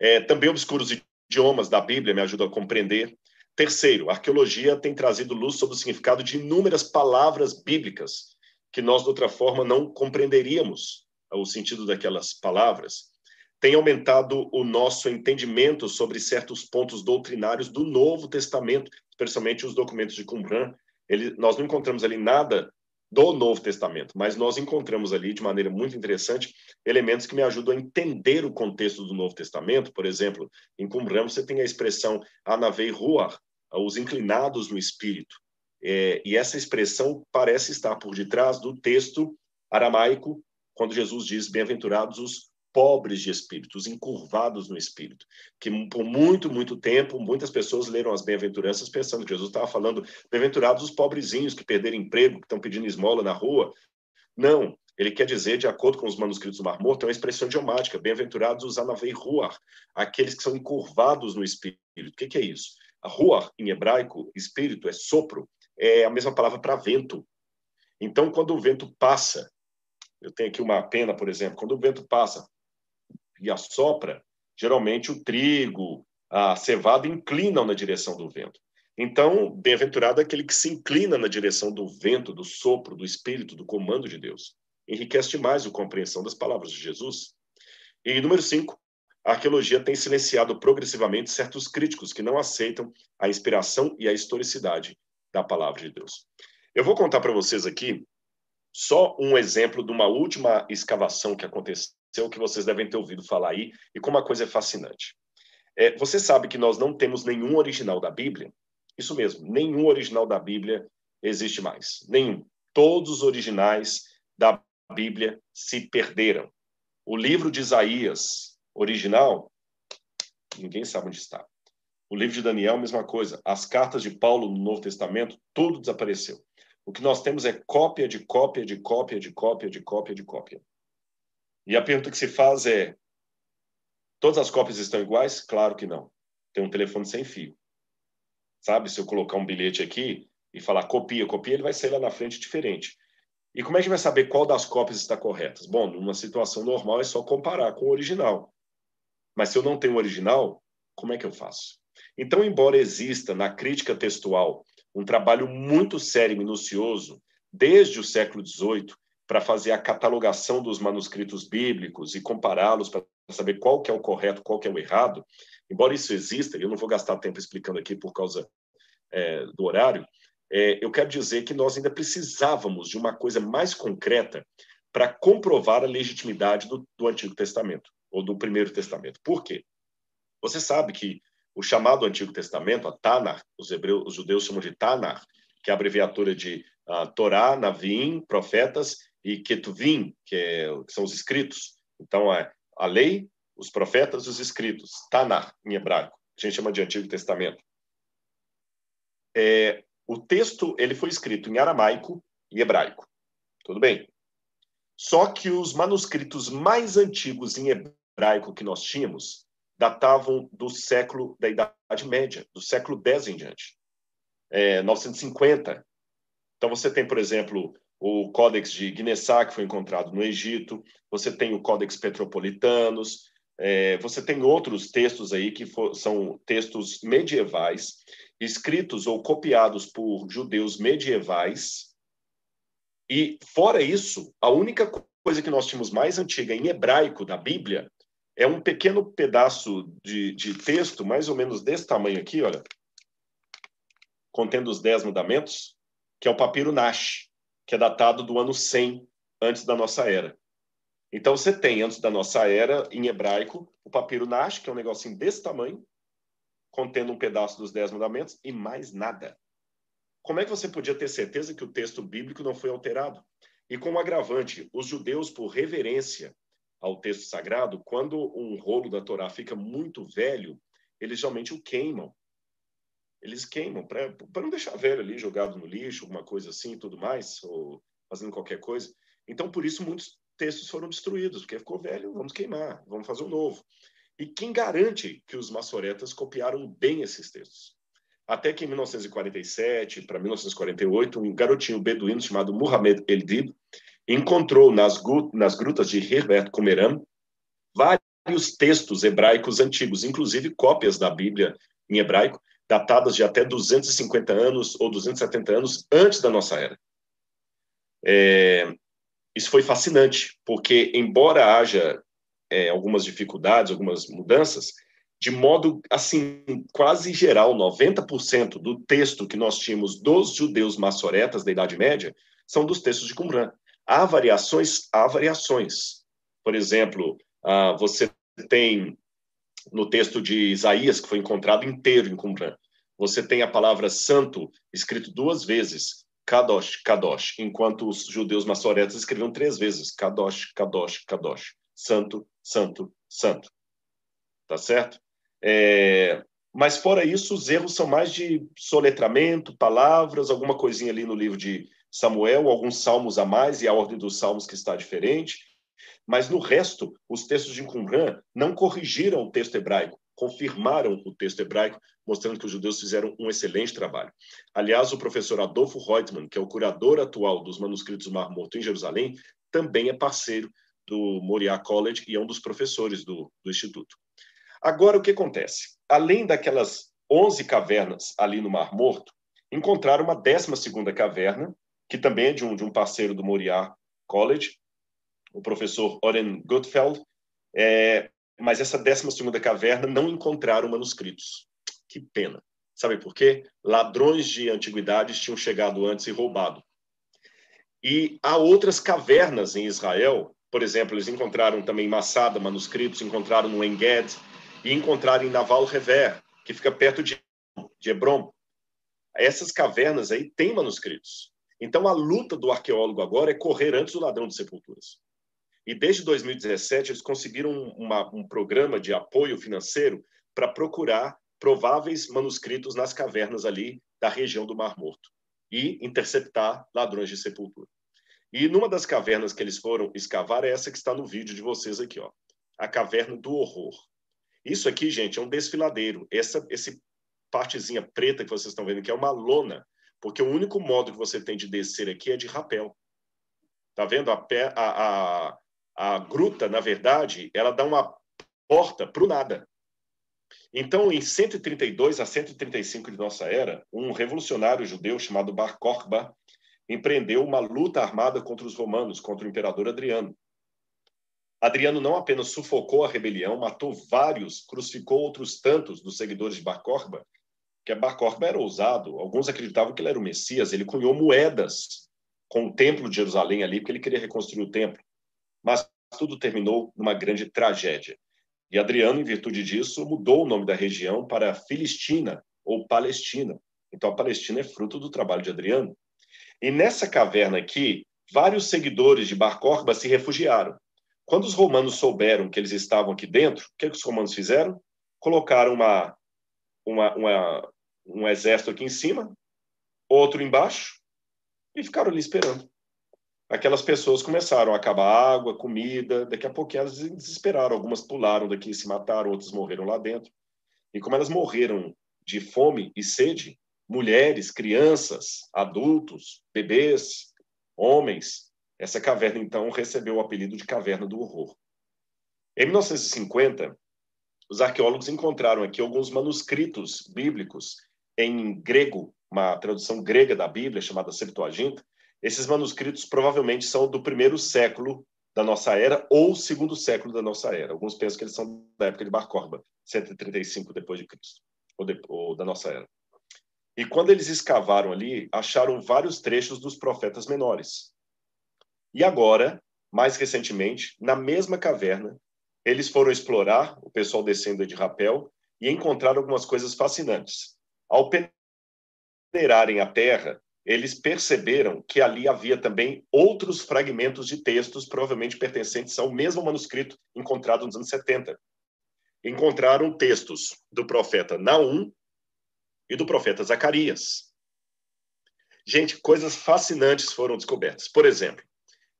É, também obscuros idiomas da Bíblia me ajudam a compreender Terceiro, a arqueologia tem trazido luz sobre o significado de inúmeras palavras bíblicas que nós, de outra forma, não compreenderíamos o sentido daquelas palavras. Tem aumentado o nosso entendimento sobre certos pontos doutrinários do Novo Testamento, especialmente os documentos de Qumran. Ele, nós não encontramos ali nada do Novo Testamento, mas nós encontramos ali, de maneira muito interessante, elementos que me ajudam a entender o contexto do Novo Testamento. Por exemplo, em Qumran você tem a expressão Anavei Ruach, os inclinados no espírito. É, e essa expressão parece estar por detrás do texto aramaico, quando Jesus diz: Bem-aventurados os pobres de espírito, os encurvados no espírito, que por muito, muito tempo, muitas pessoas leram as bem-aventuranças pensando que Jesus estava falando, bem-aventurados os pobrezinhos que perderam emprego, que estão pedindo esmola na rua. Não, ele quer dizer, de acordo com os manuscritos do Mar Morto, é uma expressão idiomática, bem-aventurados os anavei ruar, aqueles que são encurvados no espírito. O que, que é isso? A ruar, em hebraico, espírito, é sopro, é a mesma palavra para vento. Então, quando o vento passa, eu tenho aqui uma pena, por exemplo, quando o vento passa e assopra, geralmente o trigo, a cevada inclinam na direção do vento. Então, bem-aventurado é aquele que se inclina na direção do vento, do sopro, do espírito, do comando de Deus. Enriquece mais a compreensão das palavras de Jesus. E número cinco, a arqueologia tem silenciado progressivamente certos críticos que não aceitam a inspiração e a historicidade da palavra de Deus. Eu vou contar para vocês aqui só um exemplo de uma última escavação que aconteceu, que vocês devem ter ouvido falar aí, e como a coisa é fascinante. É, você sabe que nós não temos nenhum original da Bíblia? Isso mesmo, nenhum original da Bíblia existe mais. Nenhum. Todos os originais da Bíblia se perderam. O livro de Isaías, original, ninguém sabe onde está. O livro de Daniel, mesma coisa. As cartas de Paulo no Novo Testamento, tudo desapareceu. O que nós temos é cópia de cópia de cópia de cópia de cópia de cópia. E a pergunta que se faz é: todas as cópias estão iguais? Claro que não. Tem um telefone sem fio. Sabe? Se eu colocar um bilhete aqui e falar copia, copia, ele vai sair lá na frente diferente. E como é que vai saber qual das cópias está correta? Bom, numa situação normal é só comparar com o original. Mas se eu não tenho o original, como é que eu faço? Então, embora exista na crítica textual um trabalho muito sério e minucioso, desde o século XVIII, para fazer a catalogação dos manuscritos bíblicos e compará-los para saber qual que é o correto, qual que é o errado, embora isso exista, eu não vou gastar tempo explicando aqui por causa é, do horário, é, eu quero dizer que nós ainda precisávamos de uma coisa mais concreta para comprovar a legitimidade do, do Antigo Testamento, ou do Primeiro Testamento. Por quê? Você sabe que o chamado Antigo Testamento, a Tanar, os, hebreus, os judeus chamam de Tanar, que é a abreviatura de uh, Torá, Navim, profetas, e Ketuvim, que, é, que, são os escritos. Então, é a lei, os profetas e os escritos. Tanar, em hebraico. A gente chama de Antigo Testamento. É, o texto ele foi escrito em aramaico e hebraico. Tudo bem. Só que os manuscritos mais antigos em hebraico que nós tínhamos datavam do século da Idade Média, do século X em diante, é, 950. Então você tem, por exemplo, o Códex de Guinnessá, que foi encontrado no Egito, você tem o Códex Petropolitanos, é, você tem outros textos aí que for, são textos medievais, escritos ou copiados por judeus medievais. E, fora isso, a única coisa que nós tínhamos mais antiga em hebraico da Bíblia é um pequeno pedaço de, de texto, mais ou menos desse tamanho aqui, olha, contendo os Dez Mandamentos, que é o papiro Nash, que é datado do ano 100 antes da nossa era. Então você tem, antes da nossa era, em hebraico, o papiro Nash, que é um negocinho desse tamanho, contendo um pedaço dos Dez Mandamentos, e mais nada. Como é que você podia ter certeza que o texto bíblico não foi alterado? E como agravante, os judeus, por reverência ao texto sagrado, quando um rolo da Torá fica muito velho, eles geralmente o queimam. Eles queimam para não deixar velho ali jogado no lixo, alguma coisa assim, tudo mais, ou fazendo qualquer coisa. Então, por isso, muitos textos foram destruídos, porque ficou velho, vamos queimar, vamos fazer um novo. E quem garante que os maçoretas copiaram bem esses textos? Até que em 1947 para 1948, um garotinho beduíno chamado Muhammad El-Dib encontrou nas, nas grutas de Herbert Kumeram vários textos hebraicos antigos, inclusive cópias da Bíblia em hebraico, datadas de até 250 anos ou 270 anos antes da nossa era. É, isso foi fascinante, porque, embora haja é, algumas dificuldades, algumas mudanças, de modo assim quase geral, 90% do texto que nós tínhamos dos judeus maçoretas da Idade Média são dos textos de Qumran. Há variações, há variações. Por exemplo, ah, você tem no texto de Isaías, que foi encontrado inteiro em Qumran, você tem a palavra santo escrito duas vezes, Kadosh, Kadosh, enquanto os judeus maçoretas escreviam três vezes, Kadosh, Kadosh, Kadosh, santo, santo, santo. Tá certo? É... Mas fora isso, os erros são mais de soletramento, palavras, alguma coisinha ali no livro de Samuel, alguns salmos a mais e a ordem dos salmos que está diferente. Mas no resto, os textos de Qumran não corrigiram o texto hebraico, confirmaram o texto hebraico, mostrando que os judeus fizeram um excelente trabalho. Aliás, o professor Adolfo Reutemann, que é o curador atual dos manuscritos do Mar Morto em Jerusalém, também é parceiro do Moriah College e é um dos professores do, do Instituto. Agora, o que acontece? Além daquelas 11 cavernas ali no Mar Morto, encontraram uma 12 segunda caverna, que também é de um, de um parceiro do Moriarty College, o professor Oren Gutfeld, é, mas essa 12 segunda caverna não encontraram manuscritos. Que pena. Sabe por quê? Ladrões de antiguidades tinham chegado antes e roubado. E há outras cavernas em Israel, por exemplo, eles encontraram também em Massada manuscritos, encontraram no Enged e encontraram em Naval Rever, que fica perto de, de Hebron. Essas cavernas aí têm manuscritos. Então a luta do arqueólogo agora é correr antes do ladrão de sepulturas. E desde 2017 eles conseguiram uma, um programa de apoio financeiro para procurar prováveis manuscritos nas cavernas ali da região do Mar Morto e interceptar ladrões de sepultura. E numa das cavernas que eles foram escavar é essa que está no vídeo de vocês aqui, ó, a caverna do horror. Isso aqui, gente, é um desfiladeiro. Essa esse partezinha preta que vocês estão vendo aqui é uma lona, porque o único modo que você tem de descer aqui é de rapel. Tá vendo? A, pé, a, a, a gruta, na verdade, ela dá uma porta para o nada. Então, em 132 a 135 de nossa era, um revolucionário judeu chamado Bar Kokhba empreendeu uma luta armada contra os romanos, contra o imperador Adriano. Adriano não apenas sufocou a rebelião, matou vários, crucificou outros tantos dos seguidores de Bar Kokhba, que Bar Kokhba era ousado. Alguns acreditavam que ele era o Messias. Ele cunhou moedas com o templo de Jerusalém ali, porque ele queria reconstruir o templo. Mas tudo terminou numa grande tragédia. E Adriano, em virtude disso, mudou o nome da região para Filistina ou Palestina. Então a Palestina é fruto do trabalho de Adriano. E nessa caverna aqui, vários seguidores de Bar Corba se refugiaram. Quando os romanos souberam que eles estavam aqui dentro, o que, que os romanos fizeram? Colocaram uma, uma, uma, um exército aqui em cima, outro embaixo, e ficaram ali esperando aquelas pessoas começaram a acabar água, comida, daqui a pouco elas desesperaram, algumas pularam daqui e se mataram, outras morreram lá dentro. E como elas morreram de fome e sede, mulheres, crianças, adultos, bebês, homens, essa caverna então recebeu o apelido de Caverna do Horror. Em 1950, os arqueólogos encontraram aqui alguns manuscritos bíblicos em grego, uma tradução grega da Bíblia chamada Septuaginta, esses manuscritos provavelmente são do primeiro século da nossa era ou segundo século da nossa era. Alguns pensam que eles são da época de Bar Corba, 135 depois de Cristo, ou, da nossa era. E quando eles escavaram ali, acharam vários trechos dos profetas menores. E agora, mais recentemente, na mesma caverna, eles foram explorar, o pessoal descendo de rapel, e encontraram algumas coisas fascinantes. Ao peneirarem a terra, eles perceberam que ali havia também outros fragmentos de textos, provavelmente pertencentes ao mesmo manuscrito encontrado nos anos 70. Encontraram textos do profeta Naum e do profeta Zacarias. Gente, coisas fascinantes foram descobertas. Por exemplo,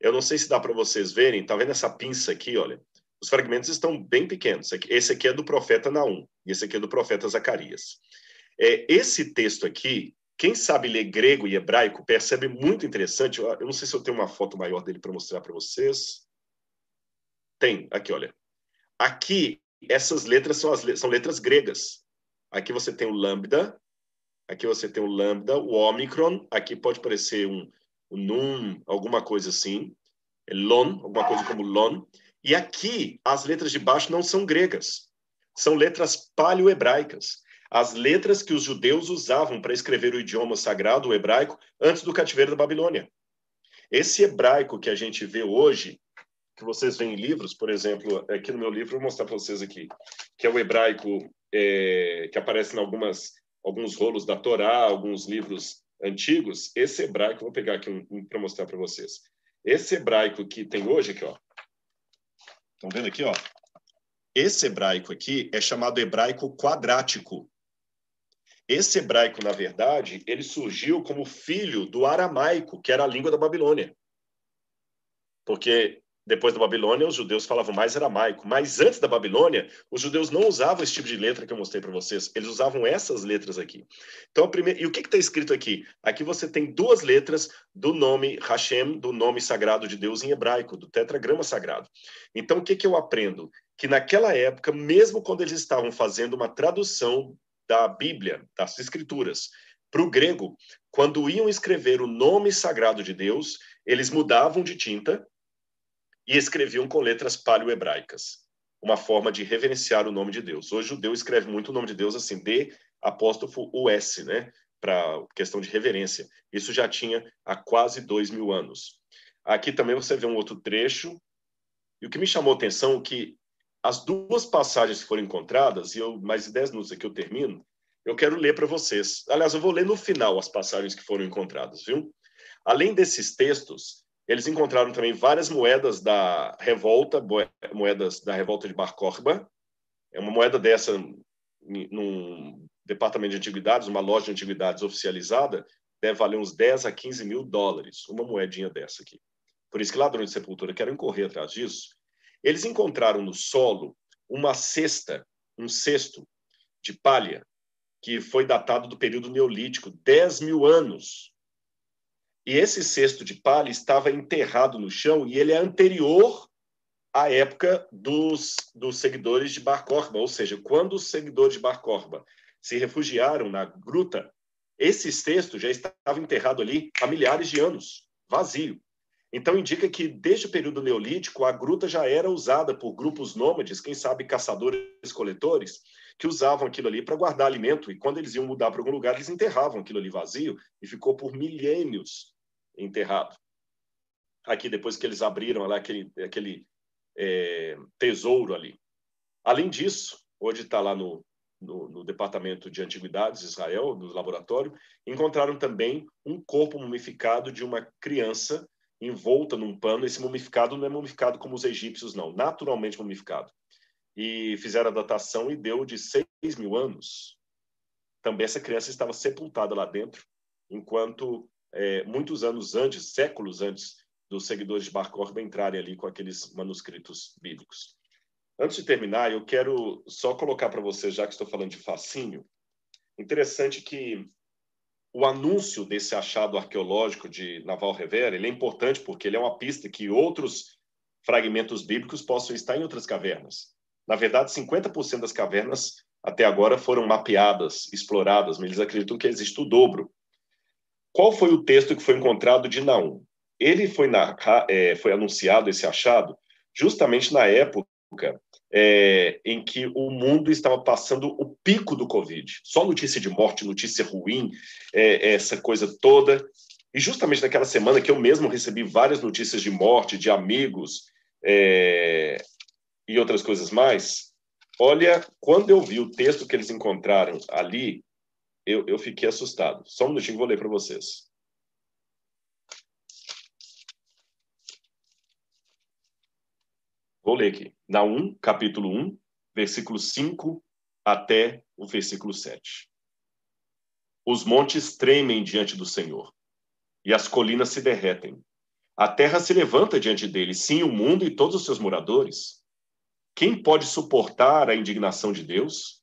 eu não sei se dá para vocês verem, tá vendo essa pinça aqui, olha? Os fragmentos estão bem pequenos. Esse aqui é do profeta Naum e esse aqui é do profeta Zacarias. É, esse texto aqui quem sabe ler grego e hebraico percebe muito interessante. Eu não sei se eu tenho uma foto maior dele para mostrar para vocês. Tem, aqui, olha. Aqui, essas letras são, as, são letras gregas. Aqui você tem o lambda, aqui você tem o lambda, o omicron, aqui pode parecer um, um num, alguma coisa assim, é lon, alguma coisa como lon. E aqui, as letras de baixo não são gregas, são letras paleo-hebraicas as letras que os judeus usavam para escrever o idioma sagrado, o hebraico, antes do cativeiro da Babilônia. Esse hebraico que a gente vê hoje, que vocês veem em livros, por exemplo, aqui no meu livro, vou mostrar para vocês aqui, que é o hebraico é, que aparece em algumas, alguns rolos da Torá, alguns livros antigos. Esse hebraico, vou pegar aqui um, um para mostrar para vocês. Esse hebraico que tem hoje aqui, ó. Estão vendo aqui, ó? Esse hebraico aqui é chamado hebraico quadrático. Esse hebraico, na verdade, ele surgiu como filho do aramaico, que era a língua da Babilônia. Porque depois da Babilônia, os judeus falavam mais aramaico. Mas antes da Babilônia, os judeus não usavam esse tipo de letra que eu mostrei para vocês. Eles usavam essas letras aqui. Então, primeira... E o que está escrito aqui? Aqui você tem duas letras do nome Hashem, do nome sagrado de Deus em hebraico, do tetragrama sagrado. Então, o que, que eu aprendo? que naquela época, mesmo quando eles estavam fazendo uma tradução da Bíblia, das Escrituras, para o grego, quando iam escrever o nome sagrado de Deus, eles mudavam de tinta e escreviam com letras paleo-hebraicas, uma forma de reverenciar o nome de Deus. Hoje o judeu escreve muito o nome de Deus assim, D apóstrofo US, né? Para questão de reverência. Isso já tinha há quase dois mil anos. Aqui também você vê um outro trecho. E o que me chamou a atenção é que as duas passagens que foram encontradas, e eu mais dez minutos aqui eu termino, eu quero ler para vocês. Aliás, eu vou ler no final as passagens que foram encontradas, viu? Além desses textos, eles encontraram também várias moedas da revolta, moedas da revolta de Bar Korba. É uma moeda dessa num departamento de antiguidades, uma loja de antiguidades oficializada, deve valer uns 10 a 15 mil dólares, uma moedinha dessa aqui. Por isso que ladrões de sepultura querem correr atrás disso. Eles encontraram no solo uma cesta, um cesto de palha, que foi datado do período neolítico, 10 mil anos. E esse cesto de palha estava enterrado no chão e ele é anterior à época dos, dos seguidores de Bar Korba, ou seja, quando os seguidores de Bar Korba se refugiaram na gruta, esse cesto já estava enterrado ali há milhares de anos, vazio. Então indica que desde o período neolítico a gruta já era usada por grupos nômades, quem sabe caçadores-coletores, que usavam aquilo ali para guardar alimento e quando eles iam mudar para algum lugar eles enterravam aquilo ali vazio e ficou por milênios enterrado. Aqui depois que eles abriram lá aquele aquele é, tesouro ali. Além disso, hoje está lá no, no, no, Departamento de Antiguidades de Israel, no laboratório, encontraram também um corpo mumificado de uma criança envolta num pano. Esse mumificado não é mumificado como os egípcios, não, naturalmente mumificado. E fizeram a datação e deu de 6 mil anos. Também essa criança estava sepultada lá dentro, enquanto é, muitos anos antes, séculos antes, dos seguidores de Bar Korba entrarem ali com aqueles manuscritos bíblicos. Antes de terminar, eu quero só colocar para vocês, já que estou falando de fascínio, interessante que o anúncio desse achado arqueológico de Naval Rivera, ele é importante porque ele é uma pista que outros fragmentos bíblicos possam estar em outras cavernas. Na verdade, 50% das cavernas até agora foram mapeadas, exploradas, mas eles acreditam que existe o dobro. Qual foi o texto que foi encontrado de Naum? Ele foi, na, é, foi anunciado, esse achado, justamente na época é, em que o mundo estava passando o pico do Covid. Só notícia de morte, notícia ruim, é, essa coisa toda. E justamente naquela semana que eu mesmo recebi várias notícias de morte, de amigos é, e outras coisas mais, olha, quando eu vi o texto que eles encontraram ali, eu, eu fiquei assustado. Só um minutinho, vou ler para vocês. Vou ler aqui. Naum, capítulo 1, versículo 5 até o versículo 7. Os montes tremem diante do Senhor, e as colinas se derretem. A terra se levanta diante dele, sim, o mundo e todos os seus moradores. Quem pode suportar a indignação de Deus?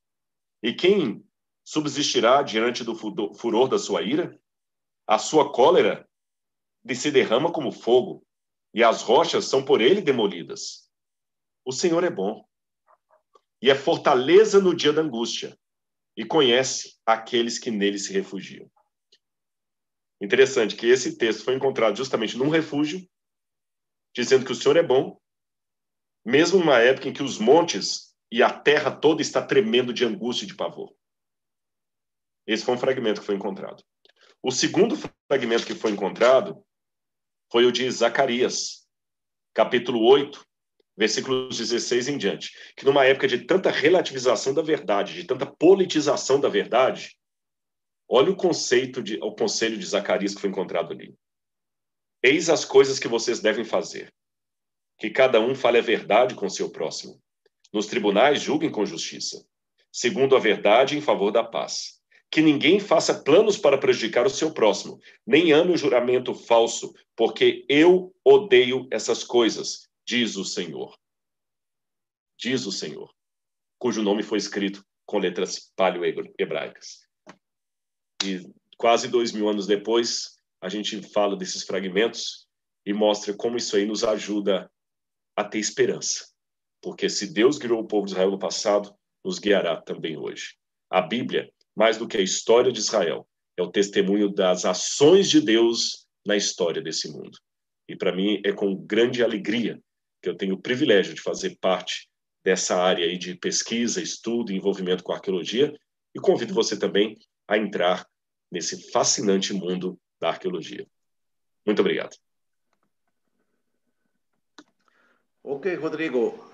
E quem subsistirá diante do furor da sua ira? A sua cólera se derrama como fogo, e as rochas são por ele demolidas. O Senhor é bom e é fortaleza no dia da angústia e conhece aqueles que nele se refugiam. Interessante que esse texto foi encontrado justamente num refúgio, dizendo que o Senhor é bom, mesmo numa época em que os montes e a terra toda está tremendo de angústia e de pavor. Esse foi um fragmento que foi encontrado. O segundo fragmento que foi encontrado foi o de Zacarias, capítulo 8, versículos 16 em diante, que numa época de tanta relativização da verdade, de tanta politização da verdade, olha o conceito de o conselho de Zacarias que foi encontrado ali. Eis as coisas que vocês devem fazer. Que cada um fale a verdade com seu próximo. Nos tribunais julguem com justiça, segundo a verdade em favor da paz. Que ninguém faça planos para prejudicar o seu próximo, nem ame o juramento falso, porque eu odeio essas coisas diz o Senhor. Diz o Senhor, cujo nome foi escrito com letras paleo-hebraicas. E quase dois mil anos depois, a gente fala desses fragmentos e mostra como isso aí nos ajuda a ter esperança. porque se Deus guiou o povo de Israel no passado, nos guiará também hoje. A Bíblia, mais do que a história de Israel, é o testemunho das ações de Deus na história desse mundo. E para mim é com grande alegria que eu tenho o privilégio de fazer parte dessa área aí de pesquisa, estudo e envolvimento com arqueologia e convido você também a entrar nesse fascinante mundo da arqueologia. Muito obrigado. Ok, Rodrigo.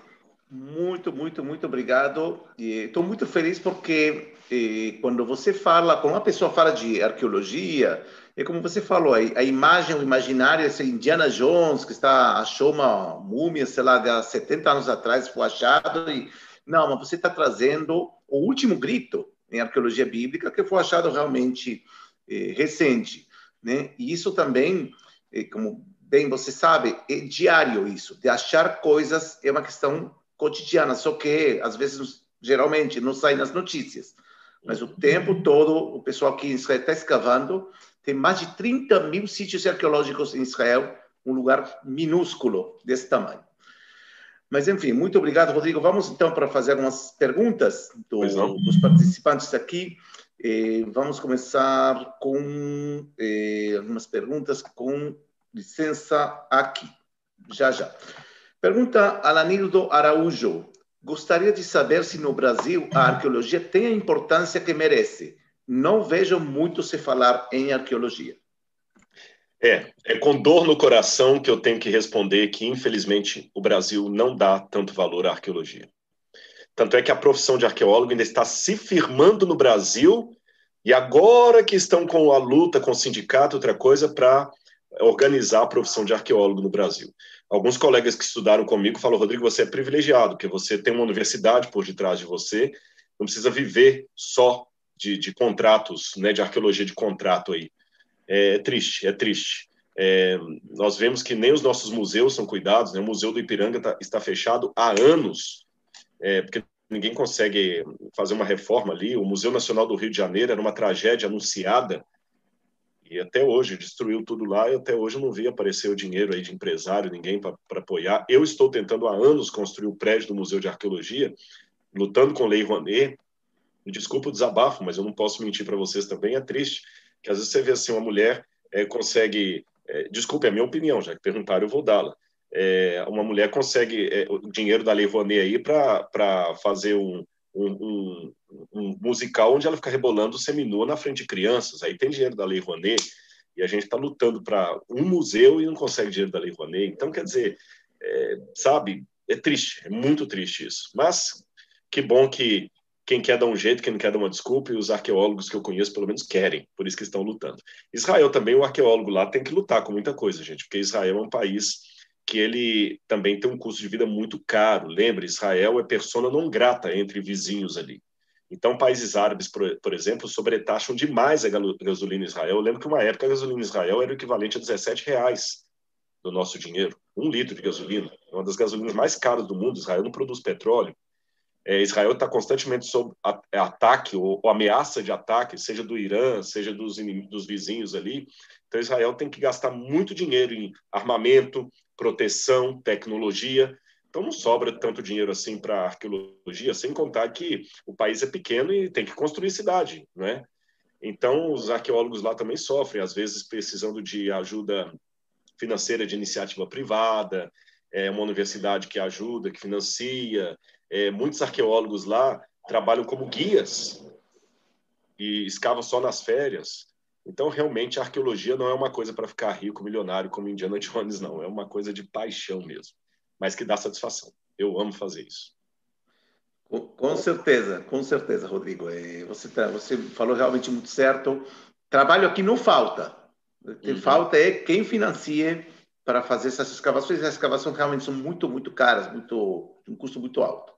Muito, muito, muito obrigado. Estou muito feliz porque eh, quando você fala, quando uma pessoa fala de arqueologia, é como você falou, a, imagem, o imaginário, esse Indiana Jones que está achou uma múmia, sei lá, de 70 anos atrás, foi achado e não, mas você está trazendo o último grito em arqueologia bíblica que foi achado realmente eh, recente, né? E isso também, eh, como bem você sabe, é diário isso, de achar coisas é uma questão cotidiana, só que às vezes, geralmente, não sai nas notícias. Mas o tempo todo, o pessoal aqui em Israel está escavando, tem mais de 30 mil sítios arqueológicos em Israel, um lugar minúsculo desse tamanho. Mas, enfim, muito obrigado, Rodrigo. Vamos então para fazer umas perguntas do, dos participantes aqui. Eh, vamos começar com eh, algumas perguntas, com licença aqui, já já. Pergunta Alanildo Araújo. Gostaria de saber se no Brasil a arqueologia tem a importância que merece. Não vejo muito se falar em arqueologia. É, é com dor no coração que eu tenho que responder que, infelizmente, o Brasil não dá tanto valor à arqueologia. Tanto é que a profissão de arqueólogo ainda está se firmando no Brasil e agora que estão com a luta com o sindicato, outra coisa, para organizar a profissão de arqueólogo no Brasil. Alguns colegas que estudaram comigo falam, Rodrigo, você é privilegiado, porque você tem uma universidade por detrás de você, não precisa viver só de, de contratos, né, de arqueologia de contrato aí. É triste, é triste. É, nós vemos que nem os nossos museus são cuidados, né? o Museu do Ipiranga tá, está fechado há anos, é, porque ninguém consegue fazer uma reforma ali. O Museu Nacional do Rio de Janeiro era uma tragédia anunciada, e até hoje destruiu tudo lá, e até hoje não vi aparecer o dinheiro aí de empresário, ninguém para apoiar. Eu estou tentando há anos construir o prédio do Museu de Arqueologia, lutando com Lei Rouanet. Me desculpa o desabafo, mas eu não posso mentir para vocês também, é triste. Que às vezes você vê assim, uma mulher é, consegue. É, desculpe, é a minha opinião, já que perguntaram, eu vou dá-la. É, uma mulher consegue é, o dinheiro da Lei Rouanet aí para fazer um, um, um, um, musical onde ela fica rebolando seminua na frente de crianças. Aí tem dinheiro da Lei Rouanet e a gente está lutando para um museu e não consegue dinheiro da Lei Rouanet. Então, quer dizer, é, sabe, é triste, é muito triste isso. Mas que bom que quem quer dar um jeito, quem não quer dar uma desculpa, e os arqueólogos que eu conheço, pelo menos, querem, por isso que estão lutando. Israel também, o arqueólogo lá tem que lutar com muita coisa, gente, porque Israel é um país que ele também tem um custo de vida muito caro. Lembre, Israel é persona não grata entre vizinhos ali. Então, países árabes, por, por exemplo, sobretaxam demais a gasolina em Israel. Eu lembro que uma época a gasolina em Israel era o equivalente a 17 reais do nosso dinheiro. Um litro de gasolina. É uma das gasolinas mais caras do mundo. Israel não produz petróleo. É, Israel está constantemente sob é, ataque ou, ou, ameaça de ataque, seja do Irã, seja dos, dos vizinhos ali. Então, Israel tem que gastar muito dinheiro em armamento, proteção, tecnologia. Então não sobra tanto dinheiro assim para arqueologia, sem contar que o país é pequeno e tem que construir cidade, né? Então os arqueólogos lá também sofrem, às vezes precisando de ajuda financeira de iniciativa privada, é uma universidade que ajuda, que financia. É, muitos arqueólogos lá trabalham como guias e escavam só nas férias. Então, realmente, a arqueologia não é uma coisa para ficar rico, milionário, como Indiana Jones, não. É uma coisa de paixão mesmo, mas que dá satisfação. Eu amo fazer isso. Com, certeza, com certeza, Rodrigo. É, você, tá, você falou realmente muito certo. Trabalho aqui não falta. O que uhum. falta é quem financie para fazer essas escavações. As escavações realmente são muito, muito caras, muito, um custo muito alto.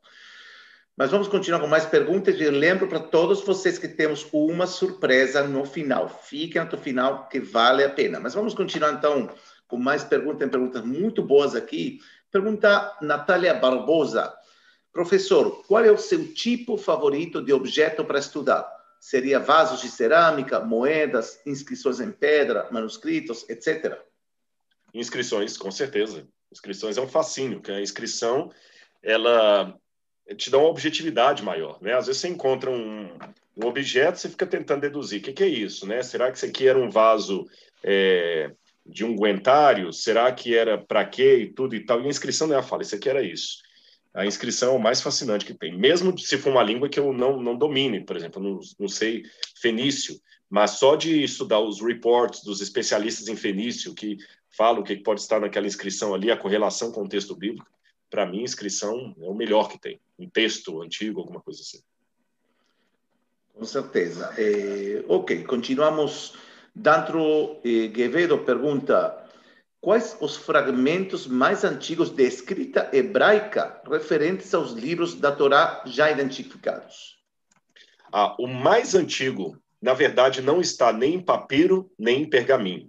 Mas vamos continuar com mais perguntas. Eu lembro para todos vocês que temos uma surpresa no final. Fiquem até o final, que vale a pena. Mas vamos continuar então com mais perguntas. Tem perguntas muito boas aqui. Pergunta Natália Barbosa. Professor, qual é o seu tipo favorito de objeto para estudar? Seria vasos de cerâmica, moedas, inscrições em pedra, manuscritos, etc. Inscrições, com certeza. Inscrições é um fascínio, que a inscrição ela te dá uma objetividade maior, né? Às vezes você encontra um, um objeto, você fica tentando deduzir, o que, que, é isso, né? Será que isso aqui era um vaso é, de ungüentário? Será que era para quê e tudo e tal? E a inscrição dela fala, isso aqui era isso. A inscrição é o mais fascinante que tem, mesmo se for uma língua que eu não, não domine, por exemplo, não, não sei fenício, mas só de estudar os reports dos especialistas em fenício que falam o que pode estar naquela inscrição ali, a correlação com o texto bíblico, para mim, inscrição é o melhor que tem. Um texto antigo, alguma coisa assim. Com certeza. Eh, ok, continuamos. Dentro, eh, Guevedo pergunta quais os fragmentos mais antigos de escrita hebraica referentes aos livros da Torá já identificados? Ah, o mais antigo, na verdade, não está nem em papiro nem em pergaminho.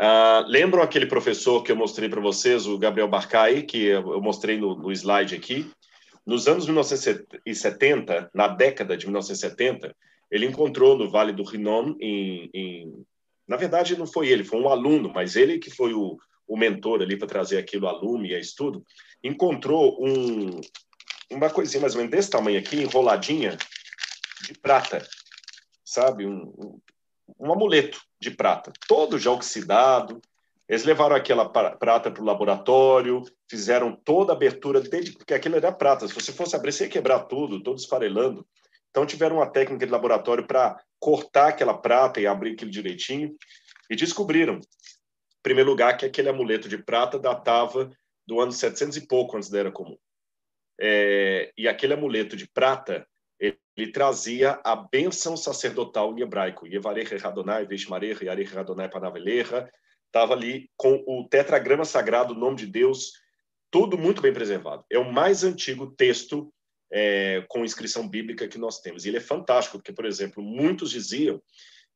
Uh, lembram aquele professor que eu mostrei para vocês, o Gabriel Barcai, que eu mostrei no, no, slide aqui? Nos anos 1970, na década de 1970, ele encontrou no Vale do Rinom, em, em... na verdade não foi ele, foi um aluno, mas ele que foi o, o mentor ali para trazer aquilo a lume e a estudo, encontrou um, uma coisinha mais ou menos desse tamanho aqui, enroladinha, de prata, sabe? Um, um, um amuleto de prata, todo já oxidado. Eles levaram aquela prata para o laboratório, fizeram toda a abertura, porque aquilo era prata. Se você fosse abrir, você ia quebrar tudo, todo esfarelando. Então, tiveram uma técnica de laboratório para cortar aquela prata e abrir aquilo direitinho. E descobriram, em primeiro lugar, que aquele amuleto de prata datava do ano 700 e pouco antes da Era Comum. É, e aquele amuleto de prata ele trazia a bênção sacerdotal em hebraico. Yevarech Adonai, Veshmarech, Yarech Adonai Panavelecha. Estava ali com o tetragrama sagrado, o nome de Deus, tudo muito bem preservado. É o mais antigo texto é, com inscrição bíblica que nós temos. E ele é fantástico, porque, por exemplo, muitos diziam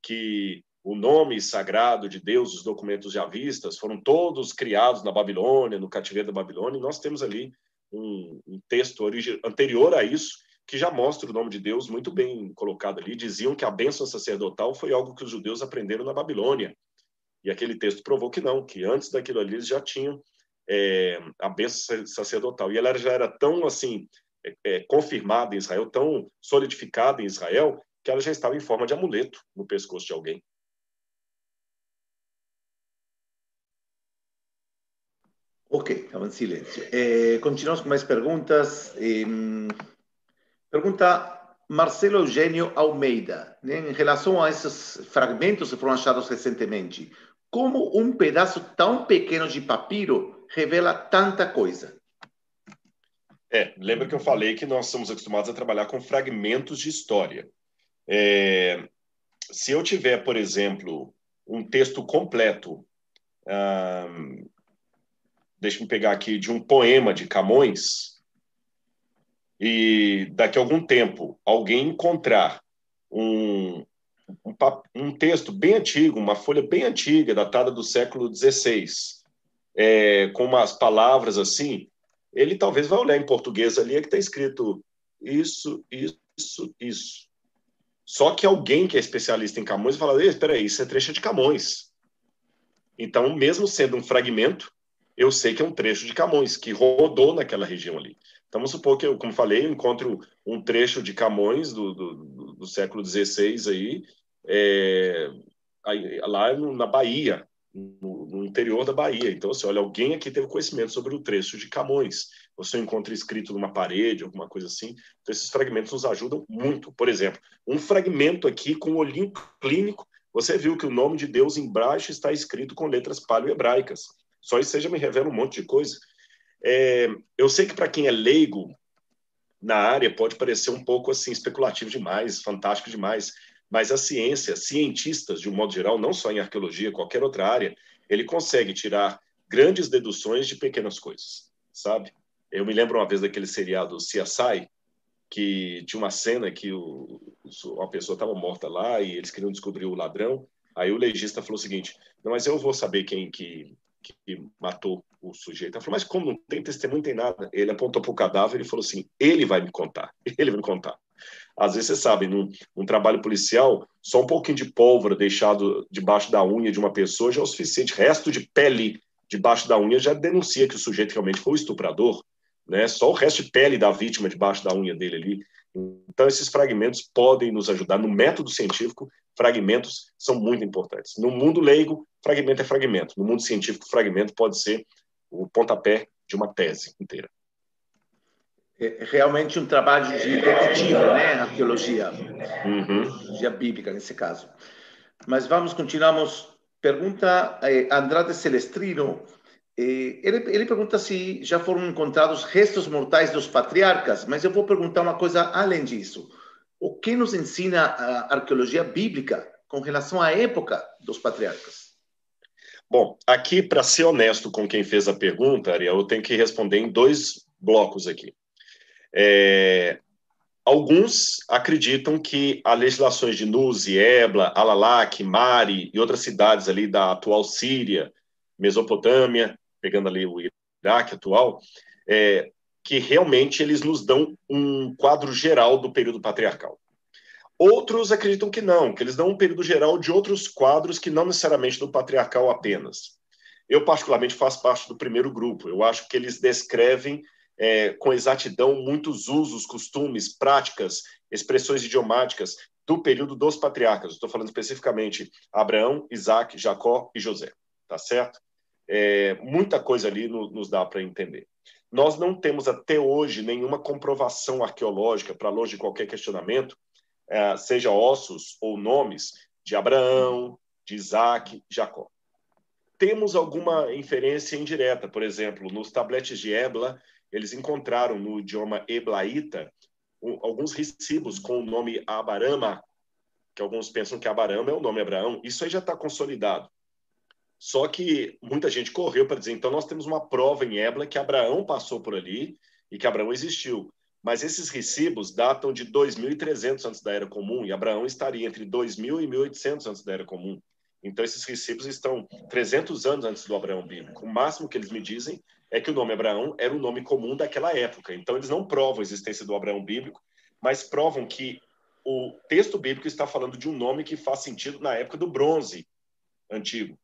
que o nome sagrado de Deus, os documentos já vistas, foram todos criados na Babilônia, no cativeiro da Babilônia, e nós temos ali um, um texto anterior a isso, que já mostra o nome de Deus muito bem colocado ali. Diziam que a bênção sacerdotal foi algo que os judeus aprenderam na Babilônia. E aquele texto provou que não, que antes daquilo ali eles já tinham é, a bênção sacerdotal. E ela já era tão assim é, confirmada em Israel, tão solidificada em Israel, que ela já estava em forma de amuleto no pescoço de alguém. Ok, estava em silêncio. Eh, continuamos com mais perguntas. Pergunta Marcelo Eugênio Almeida, né, em relação a esses fragmentos que foram achados recentemente. Como um pedaço tão pequeno de papiro revela tanta coisa? É, lembra que eu falei que nós somos acostumados a trabalhar com fragmentos de história. É, se eu tiver, por exemplo, um texto completo, hum, deixa-me pegar aqui, de um poema de Camões, e daqui a algum tempo alguém encontrar um, um, um texto bem antigo, uma folha bem antiga, datada do século XVI, é, com umas palavras assim, ele talvez vai olhar em português ali é que está escrito isso, isso, isso. Só que alguém que é especialista em Camões fala: espera aí, isso é trecho de Camões. Então, mesmo sendo um fragmento, eu sei que é um trecho de Camões, que rodou naquela região ali. Então, vamos supor que eu, como falei, eu encontro um trecho de Camões do, do, do século XVI aí, é, aí, lá na Bahia, no, no, interior da Bahia. Então, assim, olha, alguém aqui teve conhecimento sobre o trecho de Camões. Você encontra escrito numa parede, alguma coisa assim. Então, esses fragmentos nos ajudam muito. Por exemplo, um fragmento aqui com o olhinho clínico, você viu que o nome de Deus embaixo está escrito com letras paleo-hebraicas. Só isso já me revela um monte de coisa. É, eu sei que para quem é leigo na área pode parecer um pouco assim especulativo demais, fantástico demais, mas a ciência, cientistas de um modo geral, não só em arqueologia, qualquer outra área, ele consegue tirar grandes deduções de pequenas coisas, sabe? Eu me lembro uma vez daquele seriado CSI, que tinha uma cena que o, uma pessoa estava morta lá e eles queriam descobrir o ladrão. Aí o legista falou o seguinte: não, mas eu vou saber quem que que matou o sujeito. Ela falou, mas como não tem testemunho, não tem nada. Ele apontou para o cadáver e falou assim: ele vai me contar, [LAUGHS] ele vai me contar. Às vezes, você sabe, num, trabalho policial, só um pouquinho de pólvora deixado debaixo da unha de uma pessoa já é o suficiente. Resto de pele debaixo da unha já denuncia que o sujeito realmente foi estuprador. né? Só o resto de pele da vítima debaixo da unha dele ali. Então, esses fragmentos podem nos ajudar. No método científico, fragmentos são muito importantes. No mundo leigo, fragmento é fragmento. No mundo científico, fragmento pode ser o pontapé de uma tese inteira. É realmente um trabalho de detetive, né? Arqueologia, uhum. arqueologia bíblica nesse caso. Mas vamos, continuamos. Pergunta eh, Andrade Celestrino. Eh, ele, ele pergunta se já foram encontrados restos mortais dos patriarcas, mas eu vou perguntar uma coisa além disso. O que nos ensina a arqueologia bíblica com relação à época dos patriarcas? Bom, aqui, para ser honesto com quem fez a pergunta, Ariel, eu tenho que responder em dois blocos aqui. É, alguns acreditam que as legislações de Nuzi, Ebla, Alalak, Mari e outras cidades ali da atual Síria, Mesopotâmia, pegando ali o Iraque atual, é, que realmente eles nos dão um quadro geral do período patriarcal. Outros acreditam que não, que eles dão um período geral de outros quadros que não necessariamente do patriarcal apenas. Eu, particularmente, faço parte do primeiro grupo. Eu acho que eles descrevem é, com exatidão muitos usos, costumes, práticas, expressões idiomáticas do período dos patriarcas. Estou falando especificamente Abraão, Isaac, Jacó e José. Tá certo? É, muita coisa ali no, nos dá para entender. Nós não temos até hoje nenhuma comprovação arqueológica, para longe de qualquer questionamento, é, seja ossos ou nomes, de Abraão, de Isaac, Jacó. Temos alguma inferência indireta, por exemplo, nos tabletes de Ebla, eles encontraram no idioma eblaíta alguns recibos com o nome Abarama, que alguns pensam que Abarama é o nome Abraão. Isso aí já está consolidado. Só que muita gente correu para dizer, então nós temos uma prova em Ebla que Abraão passou por ali e que Abraão existiu. Mas esses recibos datam de 2300 antes da Era Comum e Abraão estaria entre 2000 e 1800 antes da Era Comum. Então esses recibos estão 300 anos antes do Abraão bíblico. O máximo que eles me dizem é que o nome Abraão era o nome comum daquela época. Então eles não provam a existência do Abraão bíblico, mas provam que o texto bíblico está falando de um nome que faz sentido na época do bronze antigo.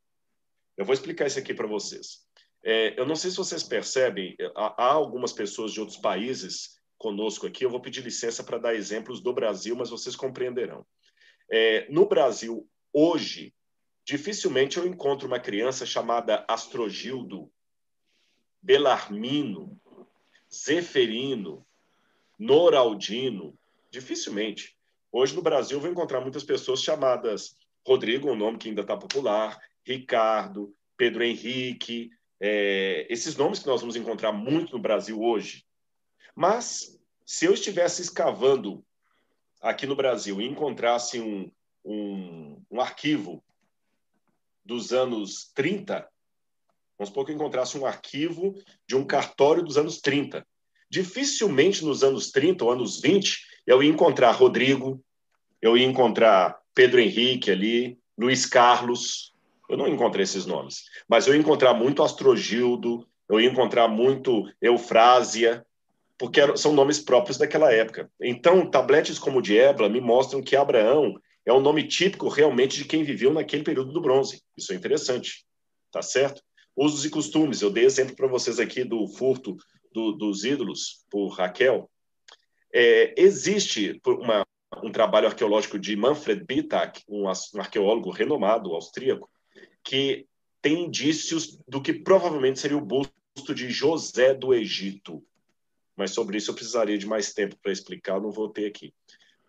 Eu vou explicar isso aqui para vocês. É, eu não sei se vocês percebem, há, há algumas pessoas de outros países conosco aqui. Eu vou pedir licença para dar exemplos do Brasil, mas vocês compreenderão. É, no Brasil, hoje, dificilmente eu encontro uma criança chamada Astrogildo, Belarmino, Zeferino, Noraldino. Dificilmente. Hoje no Brasil eu vou encontrar muitas pessoas chamadas Rodrigo, um nome que ainda está popular, Ricardo, Pedro Henrique, é, esses nomes que nós vamos encontrar muito no Brasil hoje. Mas, se eu estivesse escavando aqui no Brasil e encontrasse um, um, um arquivo dos anos 30, vamos supor que eu encontrasse um arquivo de um cartório dos anos 30. Dificilmente nos anos 30 ou anos 20 eu ia encontrar Rodrigo, eu ia encontrar Pedro Henrique ali, Luiz Carlos, eu não encontrei esses nomes, mas eu ia encontrar muito Astrogildo, eu ia encontrar muito Eufrásia, porque são nomes próprios daquela época. Então, tabletes como o de Ebla me mostram que Abraão é um nome típico realmente de quem viveu naquele período do bronze. Isso é interessante, tá certo? Usos e costumes. Eu dei exemplo para vocês aqui do furto do, dos ídolos por Raquel. É, existe uma, um trabalho arqueológico de Manfred Bitak, um, um arqueólogo renomado austríaco, que tem indícios do que provavelmente seria o busto de José do Egito. Mas sobre isso eu precisaria de mais tempo para explicar, não vou ter aqui.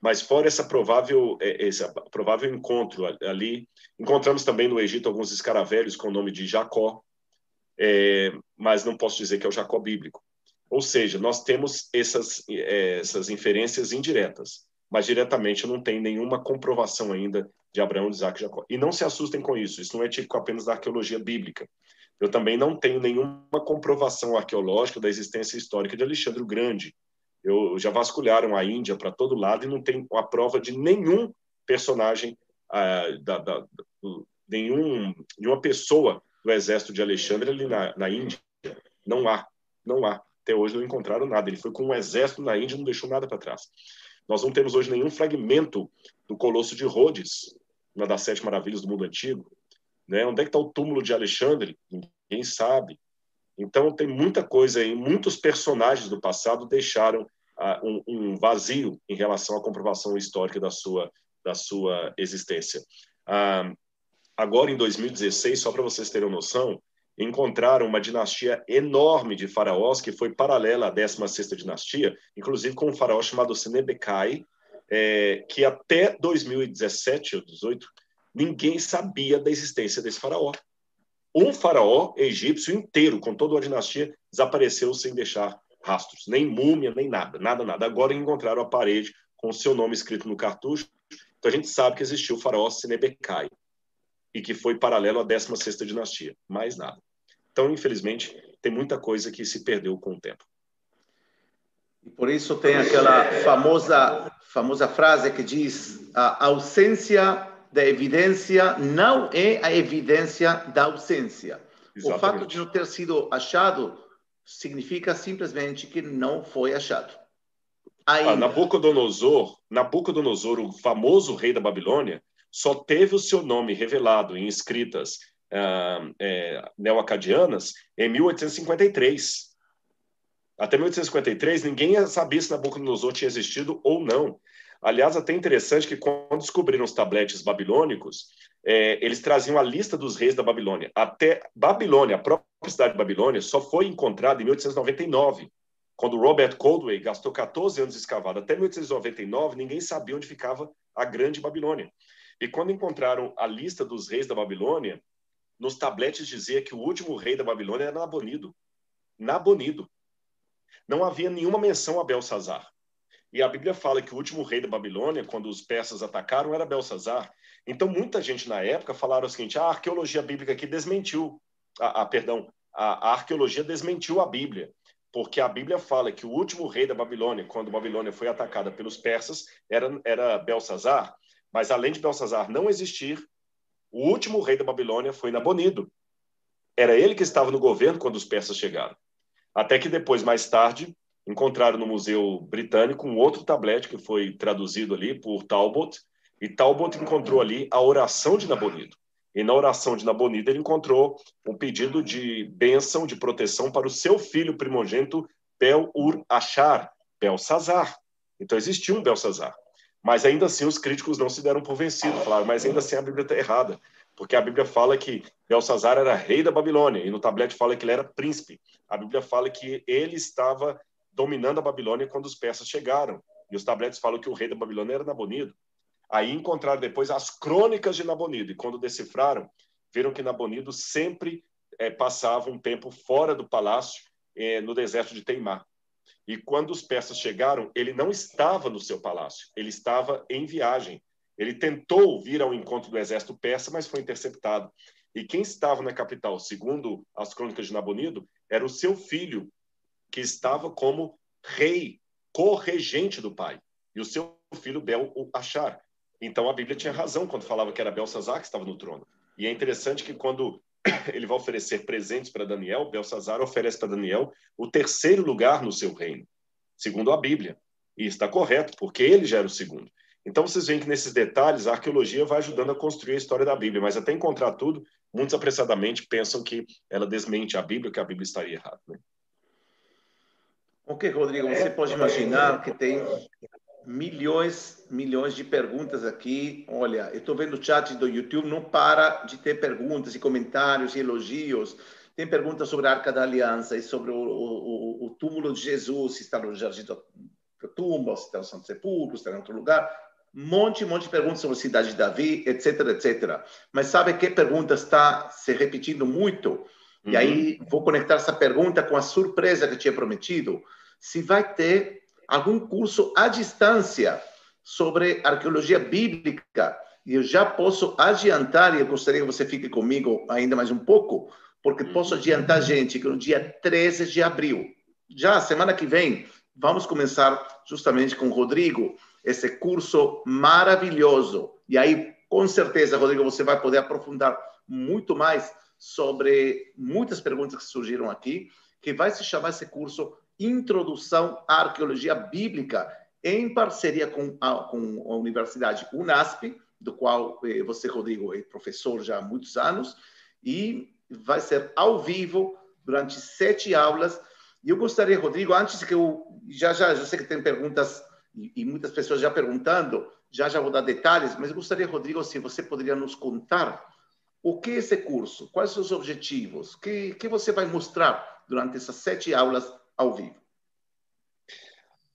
Mas fora essa provável, é, esse provável encontro ali, encontramos também no Egito alguns escaravelhos com o nome de Jacó, é, mas não posso dizer que é o Jacó bíblico. Ou seja, nós temos essas, é, essas inferências indiretas, mas diretamente não tem nenhuma comprovação ainda de Abraão, de Isaac e Jacó. E não se assustem com isso, isso não é típico apenas da arqueologia bíblica. Eu também não tenho nenhuma comprovação arqueológica da existência histórica de Alexandre o Grande. Eu já vasculharam a Índia para todo lado e não tem a prova de nenhum personagem, ah, da, da, do, nenhum, nenhuma pessoa do exército de Alexandre ali na, na Índia. Não há, não há. Até hoje não encontraram nada. Ele foi com um exército na Índia e não deixou nada para trás. Nós não temos hoje nenhum fragmento do Colosso de Rhodes, uma das sete maravilhas do mundo antigo. Né? Onde é que está o túmulo de Alexandre? Ninguém sabe. Então, tem muita coisa aí, muitos personagens do passado deixaram uh, um, um, vazio em relação à comprovação histórica da sua, da sua existência. Uh, agora, em 2016, só para vocês terem noção, encontraram uma dinastia enorme de faraós que foi paralela à 16ª dinastia, inclusive com um faraó chamado Senebekai, é, que até 2017 ou 18 ninguém sabia da existência desse faraó. Um faraó egípcio inteiro, com toda a dinastia, desapareceu sem deixar rastros, nem múmia, nem nada, nada, nada. Agora encontraram a parede com o seu nome escrito no cartucho, então a gente sabe que existiu o faraó Senebekai e que foi paralelo à 16ª dinastia, mais nada. Então, infelizmente, tem muita coisa que se perdeu com o tempo. E por isso tem aquela famosa famosa frase que diz a ausência da evidência não é a evidência da ausência. Exatamente. O fato de não ter sido achado significa simplesmente que não foi achado. Ah, Nabucodonosor, Nabucodonosor, o famoso rei da Babilônia, só teve o seu nome revelado em escritas uh, é, neoacadianas em 1853. Até 1853, ninguém sabia se Nabucodonosor tinha existido ou não. Aliás, até interessante que quando descobriram os tabletes babilônicos, é, eles traziam a lista dos reis da Babilônia. Até Babilônia, a própria cidade de Babilônia, só foi encontrada em 1899, quando Robert Coldway gastou 14 anos escavado. Até 1899, ninguém sabia onde ficava a Grande Babilônia. E quando encontraram a lista dos reis da Babilônia, nos tabletes dizia que o último rei da Babilônia era Nabonido. Nabonido. Não havia nenhuma menção a Belsazar. E a Bíblia fala que o último rei da Babilônia, quando os persas atacaram, era Belsazar. Então, muita gente na época falaram o seguinte: a arqueologia bíblica aqui desmentiu, a, a perdão, a, a, arqueologia desmentiu a Bíblia, porque a Bíblia fala que o último rei da Babilônia, quando a Babilônia foi atacada pelos persas, era, era Belsazar. Mas além de Belsazar não existir, o último rei da Babilônia foi Nabonido. Era ele que estava no governo quando os persas chegaram. Até que depois, mais tarde, encontraram no Museu Britânico um outro tablete que foi traduzido ali por Talbot, e Talbot encontrou ali a oração de Nabonido. E na oração de Nabonido ele encontrou um pedido de bênção, de proteção para o seu filho primogênito Bel-Ur-Achar, Belsazar. Então existia um Belsazar. Mas ainda assim os críticos não se deram por vencidos, falaram, mas ainda assim a Bíblia está errada, porque a Bíblia fala que Belsazar era rei da Babilônia, e no tablete fala que ele era príncipe. A Bíblia fala que ele estava dominando a Babilônia quando os persas chegaram, e os tabletes falam que o rei da Babilônia era Nabonido. Aí encontraram depois as crônicas de Nabonido, e quando decifraram, viram que Nabonido sempre é, passava um tempo fora do palácio, é, no deserto de Teimar. E quando os persas chegaram, ele não estava no seu palácio, ele estava em viagem. Ele tentou vir ao encontro do exército persa, mas foi interceptado. E quem estava na capital, segundo as crônicas de Nabonido, era o seu filho, que estava como rei, corregente do pai. E o seu filho Bel o Achar. Então a Bíblia tinha razão quando falava que era Belsazar que estava no trono. E é interessante que quando [COUGHS] ele vai oferecer presentes para Daniel, Belsazar oferece para Daniel o terceiro lugar no seu reino, segundo a Bíblia. E está correto, porque ele já era o segundo. Então vocês veem que nesses detalhes a arqueologia vai ajudando a construir a história da Bíblia, mas até encontrar tudo, muitos apressadamente pensam que ela desmente a Bíblia, que a Bíblia estaria errada. Né? Ok, Rodrigo, você pode imaginar que tem milhões, milhões de perguntas aqui. Olha, eu estou vendo o chat do YouTube, não para de ter perguntas e comentários e elogios. Tem perguntas sobre a Arca da Aliança e sobre o, o, o túmulo de Jesus, se está no Jardim da Tumba, se está no Santo Sepulcro, se está em outro lugar. Monte, monte de perguntas sobre a cidade de Davi, etc, etc. Mas sabe que pergunta está se repetindo muito? Uhum. E aí vou conectar essa pergunta com a surpresa que tinha prometido. Se vai ter algum curso à distância sobre arqueologia bíblica. E eu já posso adiantar, e eu gostaria que você fique comigo ainda mais um pouco, porque posso adiantar, gente, que no dia 13 de abril, já semana que vem, vamos começar justamente com o Rodrigo esse curso maravilhoso. E aí, com certeza, Rodrigo, você vai poder aprofundar muito mais sobre muitas perguntas que surgiram aqui, que vai se chamar esse curso Introdução à Arqueologia Bíblica, em parceria com a, com a Universidade UNASP, do qual eh, você, Rodrigo, é professor já há muitos anos, e vai ser ao vivo, durante sete aulas. E eu gostaria, Rodrigo, antes que eu já já, já sei que tem perguntas e, e muitas pessoas já perguntando, já já vou dar detalhes, mas eu gostaria, Rodrigo, se você poderia nos contar o que é esse curso, quais os objetivos, o que, que você vai mostrar durante essas sete aulas ao vivo.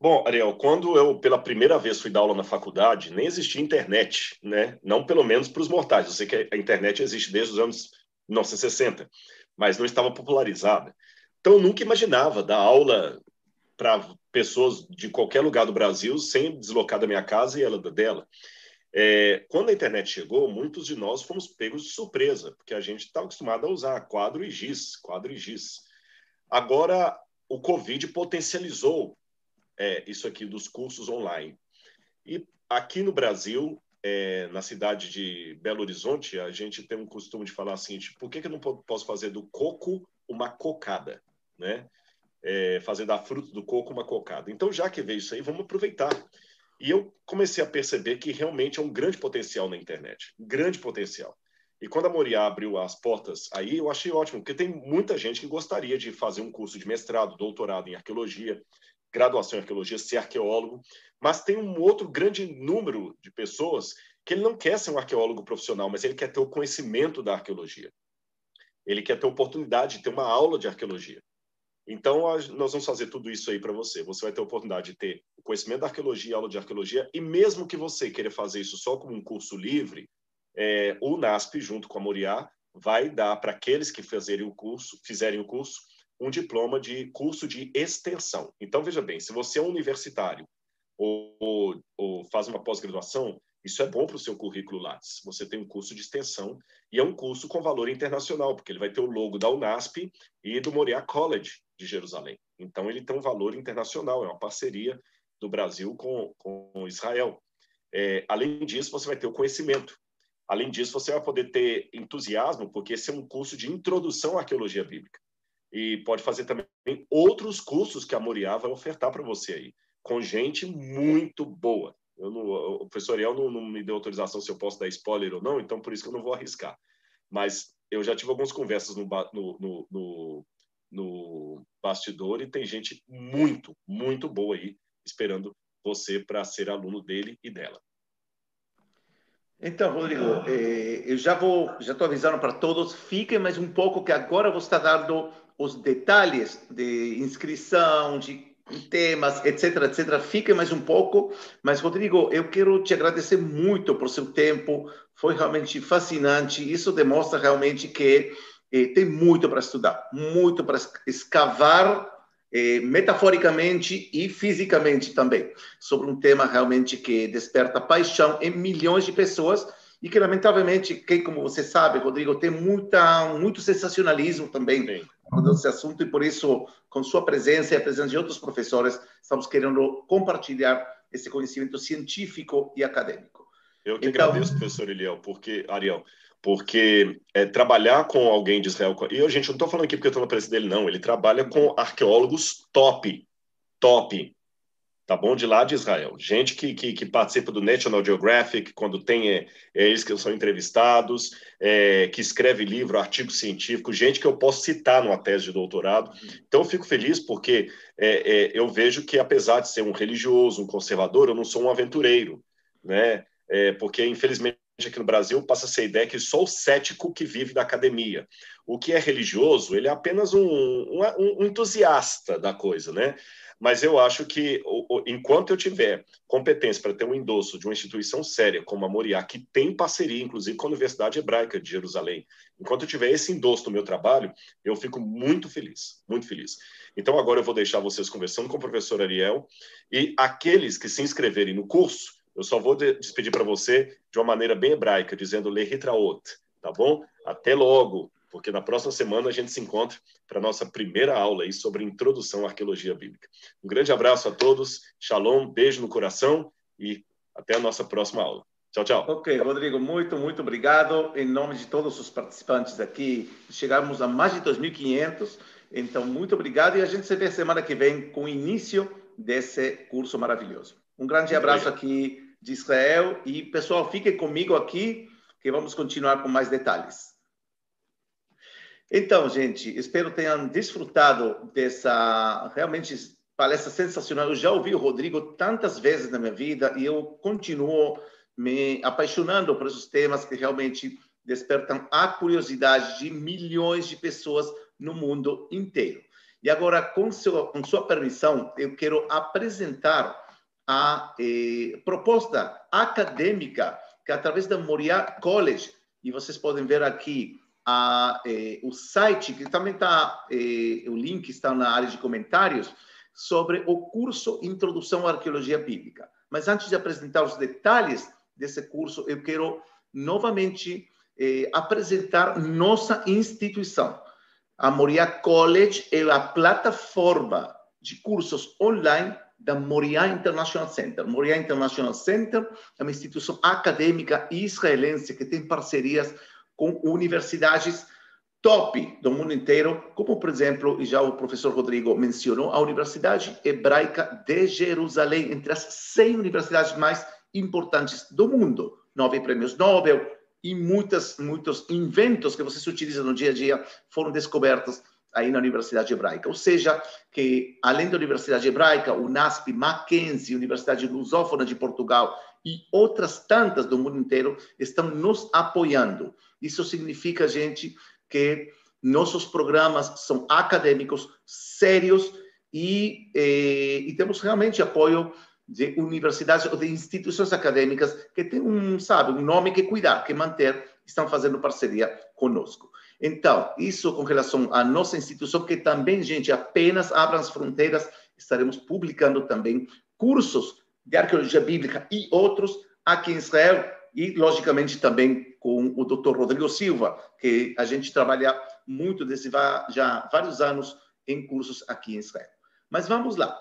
Bom, Ariel, quando eu pela primeira vez fui dar aula na faculdade, nem existia internet, né? Não pelo menos para os mortais. Eu sei que a internet existe desde os anos 1960, mas não estava popularizada. Então, eu nunca imaginava dar aula para pessoas de qualquer lugar do Brasil sem deslocar da minha casa e ela dela. É, quando a internet chegou, muitos de nós fomos pegos de surpresa, porque a gente estava acostumado a usar quadro e giz, quadro e giz. Agora, o Covid potencializou é, isso aqui dos cursos online. E aqui no Brasil, é, na cidade de Belo Horizonte, a gente tem um costume de falar assim, tipo, por que, que eu não posso fazer do coco uma cocada, né? É, fazer da fruta do coco uma cocada. Então, já que veio isso aí, vamos aproveitar. E eu comecei a perceber que realmente é um grande potencial na internet, grande potencial. E quando a Moriá abriu as portas aí, eu achei ótimo, porque tem muita gente que gostaria de fazer um curso de mestrado, doutorado em arqueologia, graduação em arqueologia, ser arqueólogo, mas tem um outro grande número de pessoas que ele não quer ser um arqueólogo profissional, mas ele quer ter o conhecimento da arqueologia. Ele quer ter a oportunidade de ter uma aula de arqueologia. Então, nós vamos fazer tudo isso aí para você. Você vai ter a oportunidade de ter o conhecimento da arqueologia, aula de arqueologia, e mesmo que você queira fazer isso só como um curso livre, é, o NASP, junto com a Moriá, vai dar para aqueles que o curso, fizerem o curso, um diploma de curso de extensão. Então, veja bem, se você é um universitário ou, ou, ou faz uma pós-graduação, isso é bom para o seu currículo Lattes. Você tem um curso de extensão e é um curso com valor internacional, porque ele vai ter o logo da UNASP e do Moriah College de Jerusalém. Então, ele tem um valor internacional, é uma parceria do Brasil com, com Israel. É, além disso, você vai ter o conhecimento. Além disso, você vai poder ter entusiasmo, porque esse é um curso de introdução à arqueologia bíblica e pode fazer também outros cursos que a Moriá vai ofertar para você aí, com gente muito boa. Eu não, o professor Ariel não, não, me deu autorização se eu posso dar spoiler ou não, então por isso que eu não vou arriscar. Mas eu já tive algumas conversas no, no, no, no bastidor e tem gente muito, muito boa aí esperando você para ser aluno dele e dela. Então, Rodrigo, eh, eu já vou, já estou avisando para todos, fiquem mais um pouco, que agora vou estar dando os detalhes de inscrição, de temas, etc, etc. Fiquem mais um pouco. Mas, Rodrigo, eu quero te agradecer muito por seu tempo. Foi realmente fascinante. Isso demonstra realmente que eh, tem muito para estudar, muito para escavar eh, metaforicamente e fisicamente também, sobre um tema realmente que desperta paixão em milhões de pessoas e que, lamentavelmente, quem, como você sabe, Rodrigo, tem muita, muito sensacionalismo também nesse assunto, e por isso, com sua presença e a presença de outros professores, estamos querendo compartilhar esse conhecimento científico e acadêmico. Eu que então, agradeço, professor Eliel, porque, Ariel, porque é, trabalhar com alguém de Israel, e eu, gente, não estou falando aqui porque eu estou na presença dele, não, ele trabalha com arqueólogos top, top, tá bom? De lá de Israel. Gente que, que, que participa do National Geographic, quando tem é, é, eles que são entrevistados, é, que escreve livro, artigo científico, gente que eu posso citar numa tese de doutorado. Então, eu fico feliz porque é, é, eu vejo que, apesar de ser um religioso, um conservador, eu não sou um aventureiro, né? É, porque, infelizmente, aqui no Brasil passa a ser a ideia que só o cético que vive da academia. O que é religioso, ele é apenas um, um, um entusiasta da coisa, né? Mas eu acho que, enquanto eu tiver competência para ter um endosso de uma instituição séria como a Moriá, que tem parceria, inclusive, com a Universidade Hebraica de Jerusalém, enquanto eu tiver esse endosso no meu trabalho, eu fico muito feliz, muito feliz. Então, agora eu vou deixar vocês conversando com o professor Ariel e aqueles que se inscreverem no curso, eu só vou despedir para você de uma maneira bem hebraica, dizendo Lehitraot, tá bom? Até logo! porque na próxima semana a gente se encontra para a nossa primeira aula aí sobre introdução à arqueologia bíblica. Um grande abraço a todos, shalom, beijo no coração e até a nossa próxima aula. Tchau, tchau. Ok, Rodrigo, muito, muito obrigado. Em nome de todos os participantes aqui, chegamos a mais de 2.500, então muito obrigado e a gente se vê semana que vem com o início desse curso maravilhoso. Um grande abraço aqui de Israel e, pessoal, fiquem comigo aqui que vamos continuar com mais detalhes. Então, gente, espero tenham desfrutado dessa realmente palestra sensacional. Eu já ouvi o Rodrigo tantas vezes na minha vida e eu continuo me apaixonando por esses temas que realmente despertam a curiosidade de milhões de pessoas no mundo inteiro. E agora, com, seu, com sua permissão, eu quero apresentar a eh, proposta acadêmica que, através da Moriá College, e vocês podem ver aqui a, eh, o site, que também está, eh, o link está na área de comentários, sobre o curso Introdução à Arqueologia Bíblica. Mas antes de apresentar os detalhes desse curso, eu quero novamente eh, apresentar nossa instituição. A Moriá College é a plataforma de cursos online da Moriá International Center. Moriá International Center é uma instituição acadêmica israelense que tem parcerias com universidades top do mundo inteiro, como, por exemplo, e já o professor Rodrigo mencionou, a Universidade Hebraica de Jerusalém, entre as 100 universidades mais importantes do mundo. Nove prêmios Nobel e muitas, muitos inventos que vocês utilizam no dia a dia foram descobertos aí na Universidade Hebraica. Ou seja, que além da Universidade Hebraica, o NASP, Mackenzie, Universidade Lusófona de Portugal e outras tantas do mundo inteiro estão nos apoiando. Isso significa, gente, que nossos programas são acadêmicos, sérios e, eh, e temos realmente apoio de universidades ou de instituições acadêmicas que têm um, sabe, um nome que cuidar, que manter, estão fazendo parceria conosco. Então, isso com relação à nossa instituição, que também, gente, apenas abra as fronteiras, estaremos publicando também cursos de arqueologia bíblica e outros aqui em Israel e, logicamente, também com o Dr. Rodrigo Silva, que a gente trabalha muito desde já vários anos em cursos aqui em Israel. Mas vamos lá.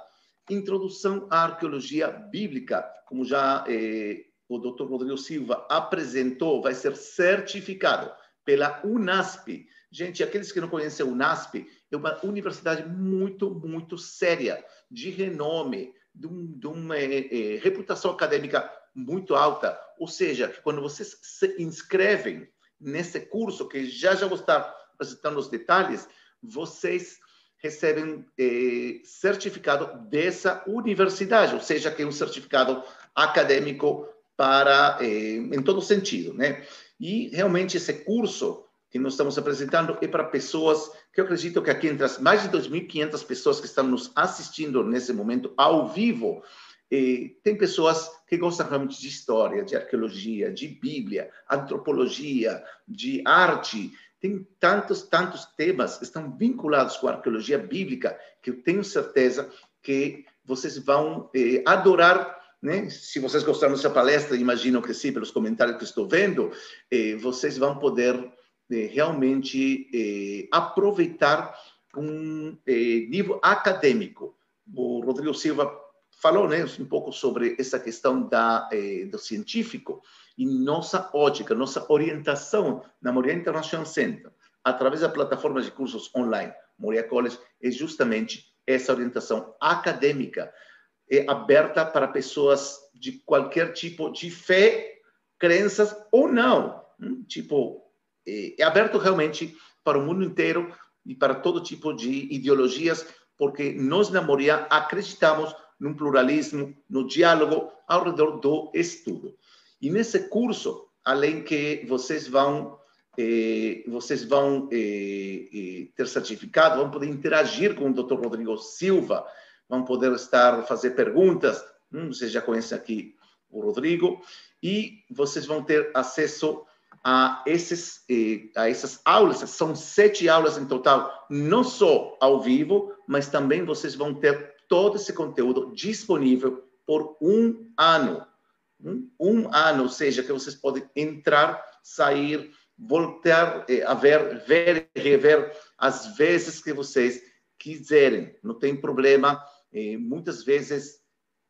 Introdução à arqueologia bíblica, como já eh, o Dr. Rodrigo Silva apresentou, vai ser certificado pela UNASP. Gente, aqueles que não conhecem a UNASP, é uma universidade muito, muito séria, de renome, de, um, de uma é, é, reputação acadêmica muito alta. Ou seja, quando vocês se inscrevem nesse curso, que já já vou estar apresentando os detalhes, vocês recebem é, certificado dessa universidade, ou seja, que é um certificado acadêmico para em todo sentido, né? E realmente esse curso que nós estamos apresentando é para pessoas que eu acredito que aqui entre as mais de 2.500 pessoas que estão nos assistindo nesse momento ao vivo, eh, tem pessoas que gostam realmente de história, de arqueologia, de Bíblia, antropologia, de arte. Tem tantos, tantos temas que estão vinculados com a arqueologia bíblica que eu tenho certeza que vocês vão eh, adorar né? Se vocês gostaram dessa palestra, imagino que sim, pelos comentários que estou vendo, eh, vocês vão poder eh, realmente eh, aproveitar um eh, nível acadêmico. O Rodrigo Silva falou né, um pouco sobre essa questão da, eh, do científico e nossa ótica, nossa orientação na Moria International Center, através da plataforma de cursos online Moria College, é justamente essa orientação acadêmica é aberta para pessoas de qualquer tipo de fé, crenças ou não. Hum, tipo, é, aberto realmente para o mundo inteiro e para todo tipo de ideologias, porque nós na Moria acreditamos num pluralismo, no diálogo ao redor do estudo. E nesse curso, além que vocês vão eh, vocês vão eh, ter certificado, vão poder interagir com o Dr. Rodrigo Silva, vão poder estar fazer perguntas. Hum, vocês já conhecem aqui o Rodrigo e vocês vão ter acesso a esses eh, a essas aulas. São sete aulas em total, não só ao vivo, mas também vocês vão ter todo esse conteúdo disponível por um ano. Um, um ano, ou seja, que vocês podem entrar, sair, voltar eh, a ver, ver rever as vezes que vocês quiserem. Não tem problema muitas vezes,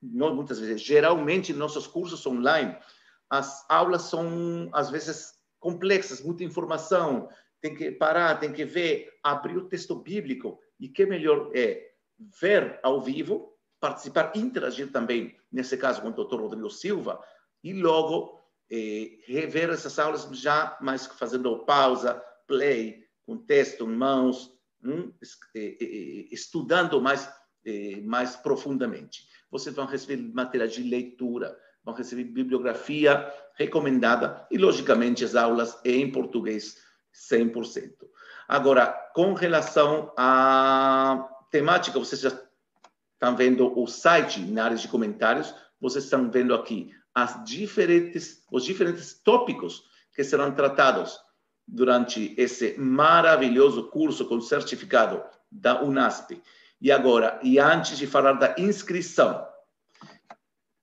não muitas vezes, geralmente nossos cursos online, as aulas são às vezes complexas, muita informação, tem que parar, tem que ver, abrir o texto bíblico e que melhor é ver ao vivo, participar, interagir também, nesse caso com o Dr. Rodrigo Silva, e logo eh, rever essas aulas já mais fazendo pausa, play, com texto em mãos, hum, estudando mais, mais profundamente. Vocês vão receber matéria de leitura, vão receber bibliografia recomendada e, logicamente, as aulas em português 100%. Agora, com relação à temática, vocês já estão vendo o site na área de comentários, vocês estão vendo aqui as diferentes, os diferentes tópicos que serão tratados durante esse maravilhoso curso com certificado da UNASP. E agora, e antes de falar da inscrição,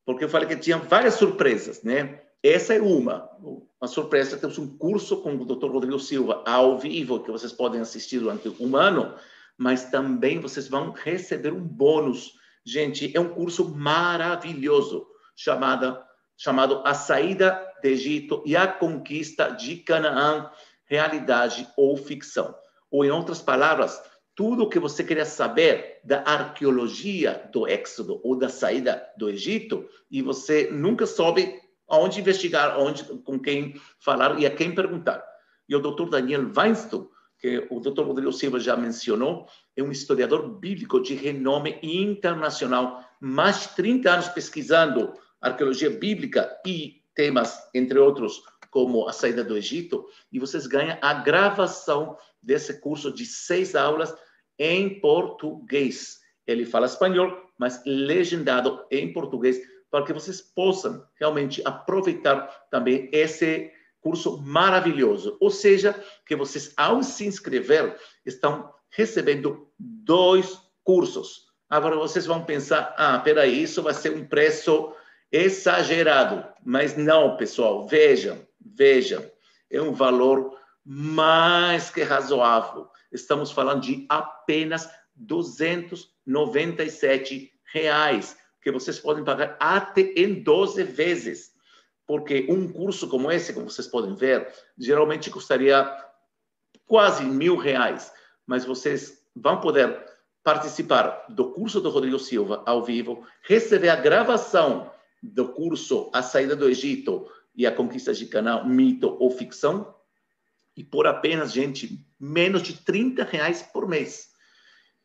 porque eu falei que tinha várias surpresas, né? Essa é uma, uma surpresa. Temos um curso com o Dr. Rodrigo Silva ao vivo que vocês podem assistir durante um ano, mas também vocês vão receber um bônus. Gente, é um curso maravilhoso chamado, chamado A Saída do Egito e a Conquista de Canaã, Realidade ou Ficção. Ou, em outras palavras, tudo o que você queria saber da arqueologia do Éxodo ou da saída do Egito e você nunca soube aonde investigar, onde, com quem falar e a quem perguntar. E o Dr. Daniel Weinstein, que o Dr. Rodrigo Silva já mencionou, é um historiador bíblico de renome internacional, mais de 30 anos pesquisando arqueologia bíblica e temas, entre outros, como a saída do Egito, e vocês ganham a gravação desse curso de seis aulas em português. Ele fala espanhol, mas legendado em português, para que vocês possam realmente aproveitar também esse curso maravilhoso. Ou seja, que vocês, ao se inscrever, estão recebendo dois cursos. Agora vocês vão pensar, ah, peraí, isso vai ser um preço exagerado. Mas não, pessoal, vejam, vejam, é um valor mais que razoável. Estamos falando de apenas 297 reais, que vocês podem pagar até em 12 vezes. Porque um curso como esse, como vocês podem ver, geralmente custaria quase mil reais. Mas vocês vão poder participar do curso do Rodrigo Silva ao vivo, receber a gravação do curso A Saída do Egito e a Conquista de Canaã, Mito ou Ficção, e por apenas, gente, menos de 30 reais por mês.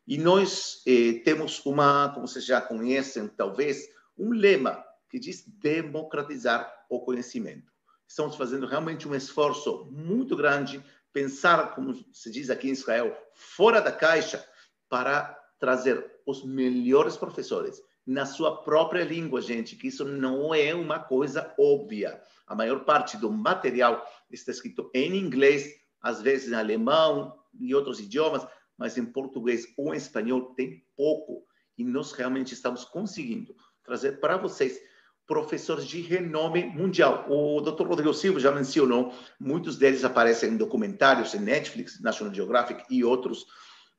E nós eh, temos uma, como vocês já conhecem, talvez, um lema que diz democratizar o conhecimento. Estamos fazendo realmente um esforço muito grande, pensar, como se diz aqui em Israel, fora da caixa, para trazer os melhores professores na sua própria língua, gente, que isso não é uma coisa óbvia. A maior parte do material está escrito em inglês, às vezes em alemão e outros idiomas, mas em português ou em espanhol tem pouco. E nós realmente estamos conseguindo trazer para vocês professores de renome mundial. O Dr. Rodrigo Silva já mencionou, muitos deles aparecem em documentários em Netflix, National Geographic e outros,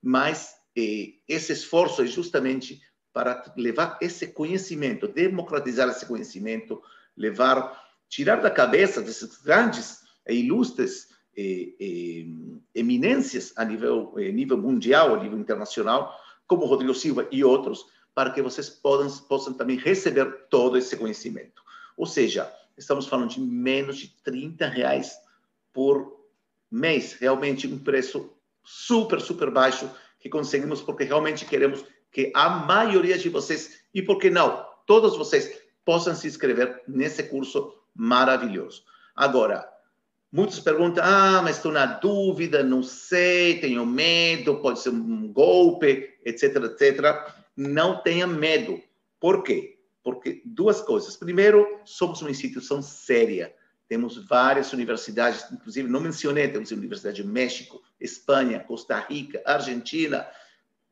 mas eh, esse esforço é justamente para levar esse conhecimento, democratizar esse conhecimento, levar, tirar da cabeça desses grandes e ilustres eh, eh, eminências a nível, eh, nível mundial, a nível internacional, como Rodrigo Silva e outros, para que vocês possam, possam também receber todo esse conhecimento. Ou seja, estamos falando de menos de 30 reais por mês, realmente um preço super, super baixo que conseguimos porque realmente queremos que a maioria de vocês, e por que não, todos vocês, possam se inscrever nesse curso maravilhoso. Agora, muitos perguntam: ah, mas estou na dúvida, não sei, tenho medo, pode ser um golpe, etc, etc. Não tenha medo. Por quê? Porque duas coisas. Primeiro, somos uma instituição séria. Temos várias universidades, inclusive não mencionei, temos a Universidade de México, Espanha, Costa Rica, Argentina,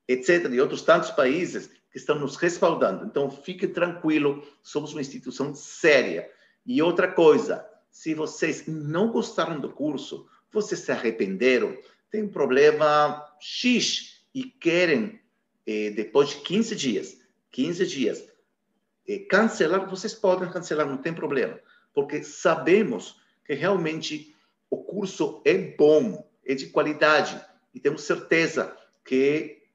etc., de outros tantos países que estão nos respaldando. Então, fique tranquilo, somos uma instituição séria. E outra coisa, se vocês não gostaram do curso, vocês se arrependeram, tem um problema X e querem, eh, depois de 15 dias, 15 dias, eh, cancelar, vocês podem cancelar, não tem problema, porque sabemos que realmente o curso é bom, é de qualidade, e temos certeza que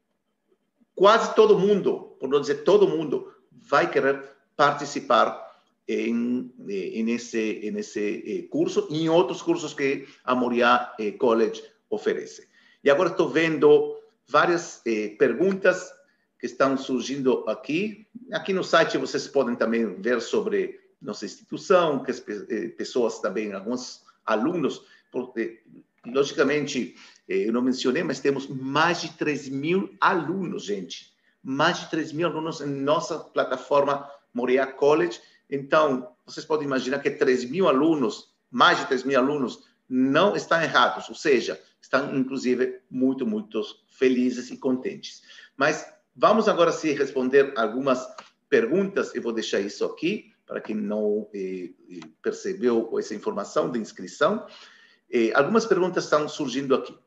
quase todo mundo, por não dizer todo mundo, vai querer participar em, em esse, em esse curso e em outros cursos que a Moriá College oferece. E agora estou vendo várias eh, perguntas que estão surgindo aqui. Aqui no site vocês podem também ver sobre nossa instituição, que as eh, pessoas também, alguns alunos, porque, logicamente, eh, eu não mencionei, mas temos mais de 3 mil alunos, gente. Mais de 3 mil alunos em nossa plataforma Moria College. Então, vocês podem imaginar que 3 mil alunos, mais de 3 mil alunos, não estão errados, ou seja, estão, inclusive, muito, muito felizes e contentes. Mas vamos agora se responder algumas perguntas, eu vou deixar isso aqui, para quem não eh, eh percebeu essa informação de inscrição. Eh, algumas perguntas estão surgindo aqui.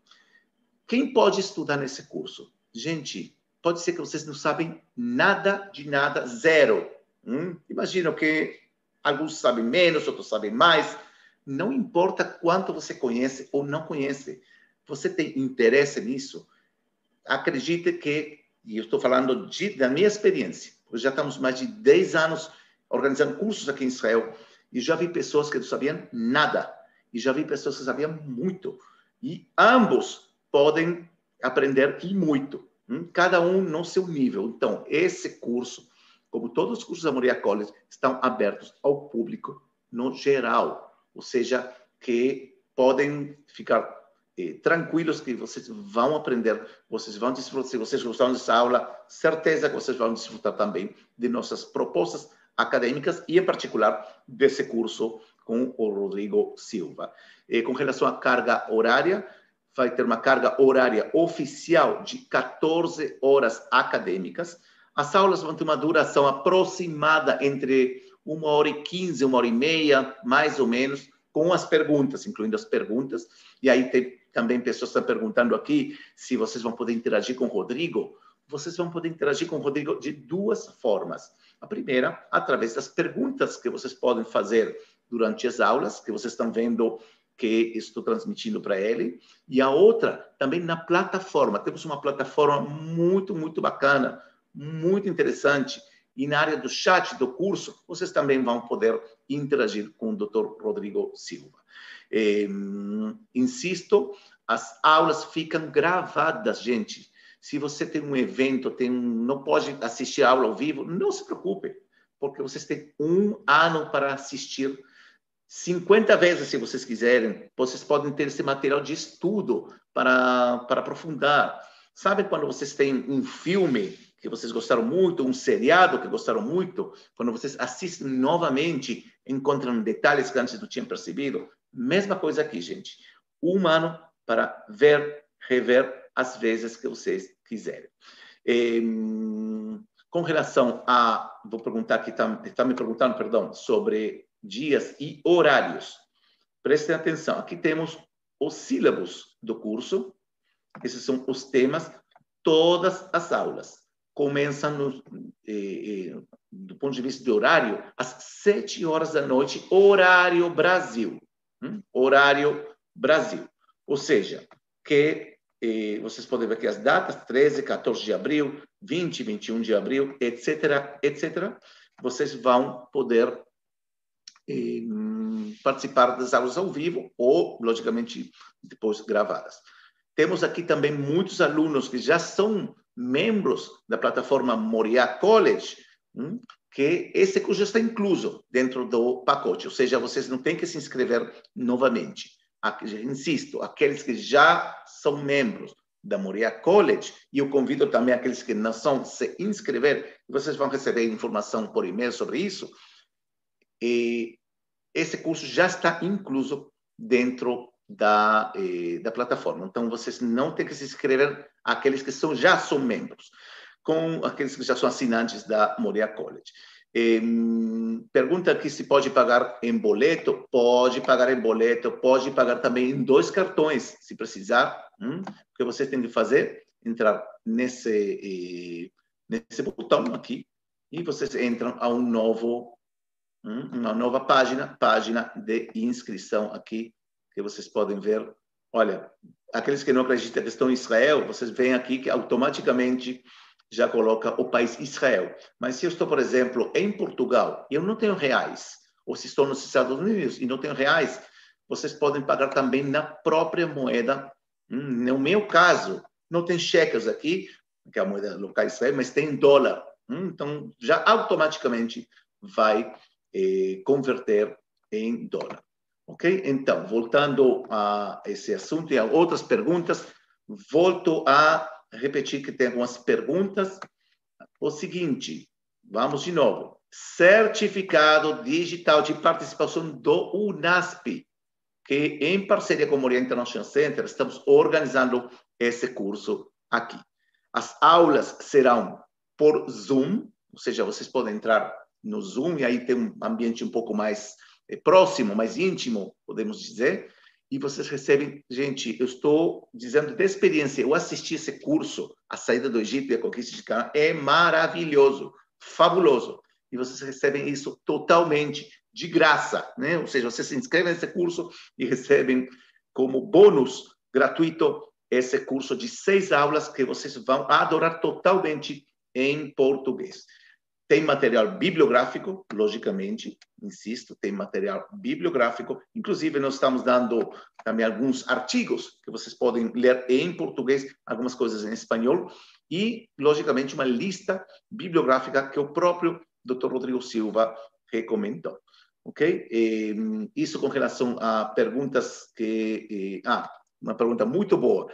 Quem pode estudar nesse curso? Gente, pode ser que vocês não sabem nada de nada, zero. Hum? Imagino que alguns sabem menos, outros sabem mais. Não importa quanto você conhece ou não conhece. Você tem interesse nisso? Acredite que, e eu estou falando de, da minha experiência, já estamos mais de 10 anos organizando cursos aqui em Israel, e já vi pessoas que não sabiam nada, e já vi pessoas que sabiam muito. E ambos podem aprender e muito, hum? cada um no seu nível. Então, esse curso, como todos os cursos da Moria College, estão abertos ao público no geral, ou seja, que podem ficar eh, tranquilos que vocês vão aprender, vocês vão desfrutar, se vocês gostaram dessa aula, certeza que vocês vão desfrutar também de nossas propostas acadêmicas e, em particular, desse curso com o Rodrigo Silva. E, com relação à carga horária, vai ter uma carga horária oficial de 14 horas acadêmicas. As aulas vão ter uma duração aproximada entre uma hora e quinze, uma hora e meia, mais ou menos, com as perguntas, incluindo as perguntas. E aí tem também pessoas estão perguntando aqui se vocês vão poder interagir com o Rodrigo. Vocês vão poder interagir com o Rodrigo de duas formas. A primeira, através das perguntas que vocês podem fazer durante as aulas, que vocês estão vendo que estou transmitindo para ele, e a outra também na plataforma. Temos uma plataforma muito, muito bacana, muito interessante. E na área do chat do curso, vocês também vão poder interagir com o Dr. Rodrigo Silva. É, insisto, as aulas ficam gravadas, gente. Se você tem um evento, tem não pode assistir a aula ao vivo, não se preocupe, porque vocês têm um ano para assistir 50 vezes, se vocês quiserem. Vocês podem ter esse material de estudo para, para aprofundar. Sabe quando vocês têm um filme que vocês gostaram muito, um seriado que gostaram muito, quando vocês assistem novamente, encontram detalhes que antes não tinham percebido? Mesma coisa aqui, gente. Um ano para ver, rever as vezes que vocês quiserem. E, com relação a, vou perguntar aqui, está tá me perguntando, perdão, sobre dias e horários. Prestem atenção, aqui temos os sílabos do curso, esses são os temas, todas as aulas. Começam, no, eh, eh, do ponto de vista de horário, às sete horas da noite, horário Brasil. Hum? Horário Brasil. Ou seja, que eh, vocês podem ver aqui as datas, 13, 14 de abril, 20, 21 de abril, etc., etc. Vocês vão poder participar das aulas ao vivo ou, logicamente, depois gravadas. Temos aqui também muitos alunos que já são membros da plataforma Moria College, hum, que esse curso está incluso dentro do pacote, ou seja, vocês não têm que se inscrever novamente. Insisto, aqueles que já são membros da Moria College, e eu convido também aqueles que não são se inscrever, vocês vão receber informação por e-mail sobre isso, e esse curso já está incluso dentro da, eh, da plataforma. Então, vocês não têm que se inscrever aqueles que são, já são membros, com aqueles que já são assinantes da Moria College. Pergunta aqui se pode pagar em boleto. Pode pagar em boleto, pode pagar também em dois cartões, se precisar. Hum? O que vocês têm que fazer? Entrar nesse, eh, nesse botão aqui e vocês entram a um novo? Uma nova página, página de inscrição aqui, que vocês podem ver. Olha, aqueles que não acreditam que estão em Israel, vocês veem aqui que automaticamente já coloca o país Israel. Mas se eu estou, por exemplo, em Portugal e eu não tenho reais, ou se estou nos Estados Unidos e não tenho reais, vocês podem pagar também na própria moeda No meu caso, não tem cheques aqui, que é a moeda local Israel, mas tem dólar. Então, já automaticamente vai eh, converter em dólar. Ok? Então, voltando a esse assunto e a outras perguntas, volto a repetir que tem algumas perguntas. O seguinte, vamos de novo. Certificado digital de participação do UNASP, que em parceria com o Oriente International Center, estamos organizando esse curso aqui. As aulas serão por Zoom, ou seja, vocês podem entrar no Zoom e aí tem um ambiente um pouco mais é próximo, mais íntimo, podemos dizer, e vocês recebem, gente, eu estou dizendo de experiência, eu assisti esse curso, A Saída do Egito e a Conquista de Canaã, é maravilhoso, fabuloso, e vocês recebem isso totalmente de graça, né? Ou seja, vocês se inscrevem nesse curso e recebem como bônus gratuito esse curso de seis aulas que vocês vão adorar totalmente em português. Tem material bibliográfico, logicamente, insisto, tem material bibliográfico. Inclusive, nós estamos dando também alguns artigos que vocês podem ler em português, algumas coisas em espanhol, e, logicamente, uma lista bibliográfica que o próprio Dr. Rodrigo Silva recomendou. Ok? E, isso com relação a perguntas que. ah, uma pergunta muito boa.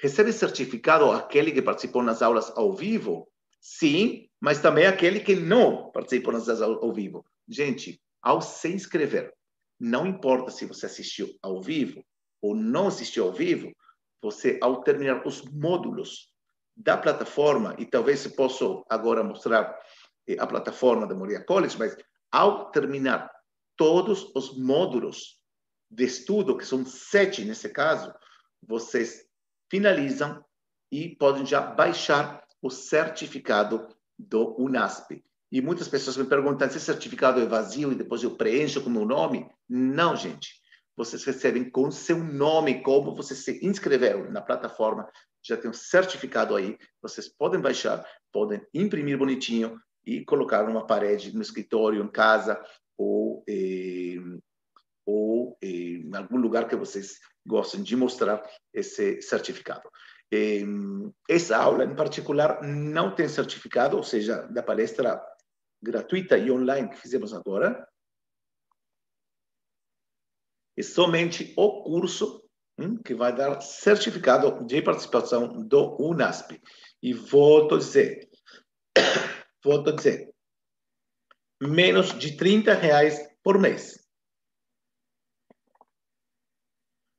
Recebe certificado aquele que participou nas aulas ao vivo? Sim, mas também aquele que não participou nas aulas ao vivo. Gente, ao se inscrever, não importa se você assistiu ao vivo ou não assistiu ao vivo, você, ao terminar os módulos da plataforma, e talvez eu possa agora mostrar eh, a plataforma da Moria College, mas ao terminar todos os módulos de estudo, que são sete nesse caso, vocês finalizam e podem já baixar o certificado do UNASP. E muitas pessoas me perguntam se o certificado é vazio e depois eu preencho com o meu nome. Não, gente. Vocês recebem com seu nome, como vocês se inscreveram na plataforma. Já tem um certificado aí. Vocês podem baixar, podem imprimir bonitinho e colocar numa parede, no escritório, em casa ou, eh, ou eh, em algum lugar que vocês gostem de mostrar esse certificado. Essa aula em particular não tem certificado, ou seja, da palestra gratuita e online que fizemos agora. É somente o curso que vai dar certificado de participação do UNASP. E volto a dizer, volto a dizer, menos de 30 reais por mês.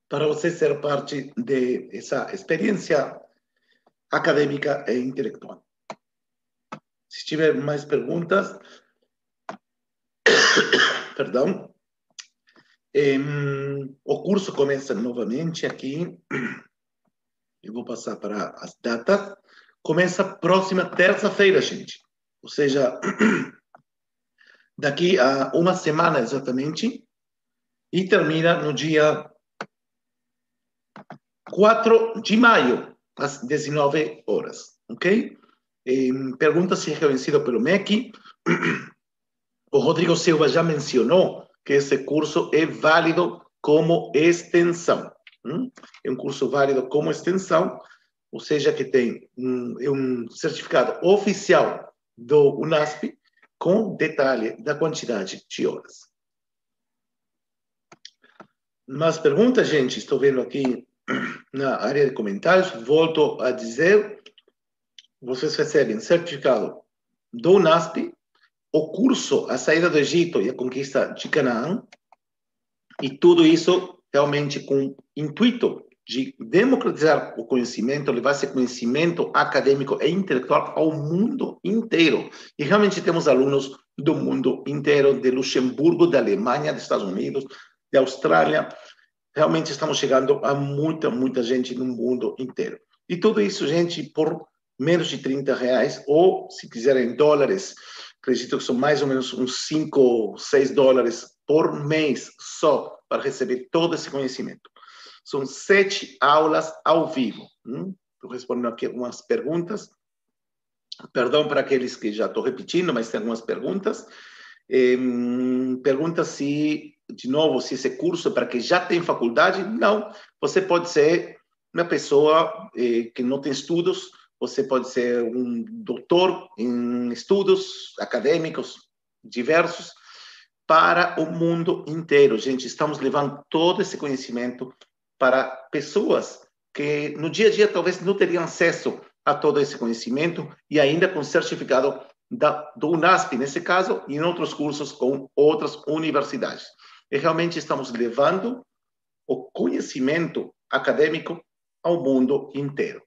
Para você ser parte dessa experiência acadêmica e intelectual. Se tiver mais perguntas, [COUGHS] perdão, o curso começa novamente aqui. [COUGHS] Eu vou passar para as datas. Começa próxima terça-feira, gente. Ou seja, [COUGHS] daqui a uma semana exatamente. E termina no dia 4 de maio, às 19 horas, ok? Pergunta se é reconhecido pelo MEC. [CLEARS THROAT] O Rodrigo Silva já mencionou que esse curso é válido como extensão. Hum? É um curso válido como extensão, ou seja, que tem um, é um certificado oficial do UNASP com detalhe da quantidade de horas. Mais perguntas, gente? Estou vendo aqui na área de comentários, volto a dizer, vocês recebem certificado do NASP, o curso A Saída do Egito e a Conquista de Canaã, e tudo isso realmente com intuito de democratizar o conhecimento, levar esse conhecimento acadêmico e intelectual ao mundo inteiro. E realmente temos alunos do mundo inteiro, de Luxemburgo, da Alemanha, dos Estados Unidos, da Austrália, realmente estamos chegando a muita, muita gente no mundo inteiro. E tudo isso, gente, por menos de 30 reais, ou se quiserem dólares, acredito que são mais ou menos uns 5, 6 dólares por mês só para receber todo esse conhecimento. São sete aulas ao vivo. Hum? Estou respondendo aqui algumas perguntas. Perdão para aqueles que já estou repetindo, mas tem algumas perguntas. pergunta se de novo, se esse curso é para quem já tem faculdade, não. Você pode ser uma pessoa eh, que não tem estudos, você pode ser um doutor em estudos acadêmicos diversos, para o mundo inteiro. Gente, estamos levando todo esse conhecimento para pessoas que no dia a dia talvez não teriam acesso a todo esse conhecimento e ainda com certificado da, do UNASP, nesse caso, e em outros cursos com outras universidades. E realmente estamos levando o conhecimento acadêmico ao mundo inteiro.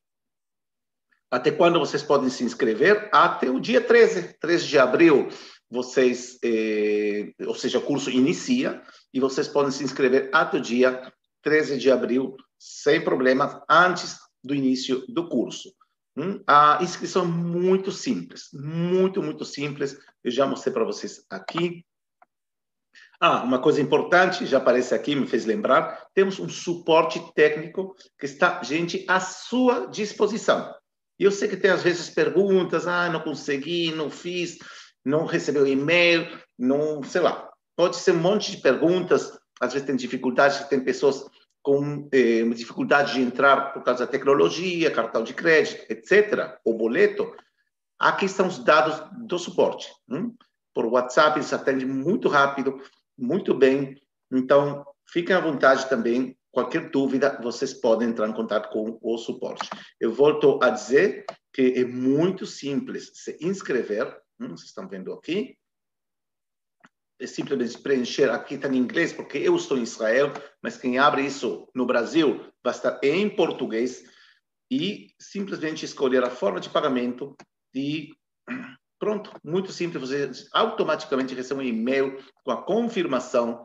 Até quando vocês podem se inscrever? Até o dia 13, 13 de abril vocês, eh, ou seja, o curso inicia e vocês podem se inscrever até o dia 13 de abril, sem problemas, antes do início do curso. Hum? A inscrição é muito simples, muito, muito simples. Eu já mostrei para vocês aqui. Ah, uma coisa importante, já aparece aqui, me fez lembrar, temos um suporte técnico que está, gente, à sua disposição. Eu sei que tem às vezes perguntas, ah, não consegui, não fiz não recebeu e-mail, não, sei lá. Pode ser um monte de perguntas, às vezes tem dificuldade, tem pessoas com eh, dificuldade de entrar por causa da tecnologia, cartão de crédito, etc., ou boleto. Aqui estão os dados do suporte. Hum? Por WhatsApp, eles atendem muito rápido, muito bem. Então, fiquem à vontade também. Qualquer dúvida, vocês podem entrar em contato com o suporte. Eu volto a dizer que é muito simples se inscrever Hum, vocês estão vendo aqui? É simplesmente preencher, aqui está em inglês, porque eu estou em Israel, mas quem abre isso no Brasil vai estar em português e simplesmente escolher a forma de pagamento e pronto, muito simples, você automaticamente recebe um e-mail com a confirmação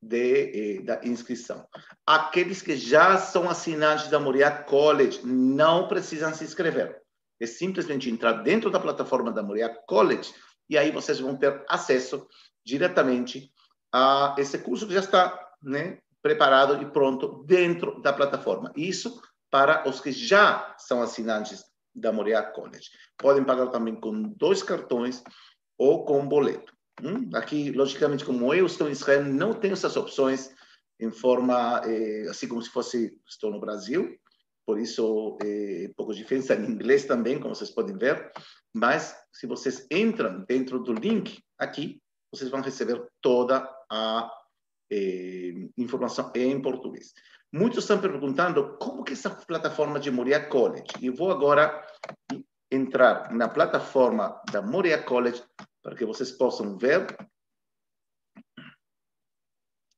de, eh, da inscrição. Aqueles que já são assinantes da Moriá College não precisam se inscrever. É simplesmente entrar dentro da plataforma da Moria College e aí vocês vão ter acesso diretamente a esse curso que já está né, preparado e pronto dentro da plataforma. Isso para os que já são assinantes da Moria College. Podem pagar também com dois cartões ou com boleto. Hum? Aqui, logicamente, como eu estou em Israel, não tenho essas opções em forma, eh, assim como se fosse estou no Brasil por isso é pouco diferença em inglês também, como vocês podem ver. Mas se vocês entram dentro do link aqui, vocês vão receber toda a eh, informação em português. Muitos estão perguntando como que essa plataforma de Moria College. Eu vou agora entrar na plataforma da Moria College para que vocês possam ver.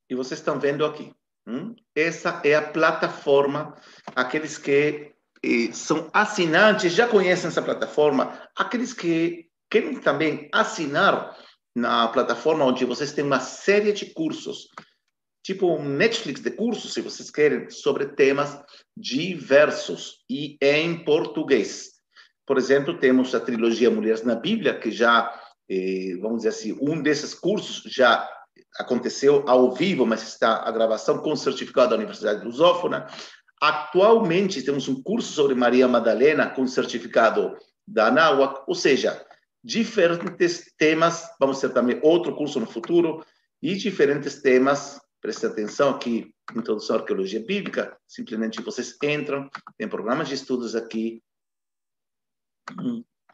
E vocês estão vendo aqui. Hum? Essa é a plataforma. Aqueles que eh, são assinantes já conhecem essa plataforma. Aqueles que querem também assinar na plataforma onde vocês têm uma série de cursos, tipo um Netflix de cursos, se vocês querem, sobre temas diversos e em português. Por exemplo, temos a trilogia Mulheres na Bíblia, que já, eh, vamos dizer assim, um desses cursos já aconteceu ao vivo, mas está a gravação com certificado da Universidade Lusófona. Atualmente temos um curso sobre Maria Madalena com certificado da Anáhuac, ou seja, diferentes temas, vamos ter também outro curso no futuro, e diferentes temas, preste atenção aqui, Introdução à Arqueologia Bíblica, simplesmente vocês entram, tem programas de estudos aqui,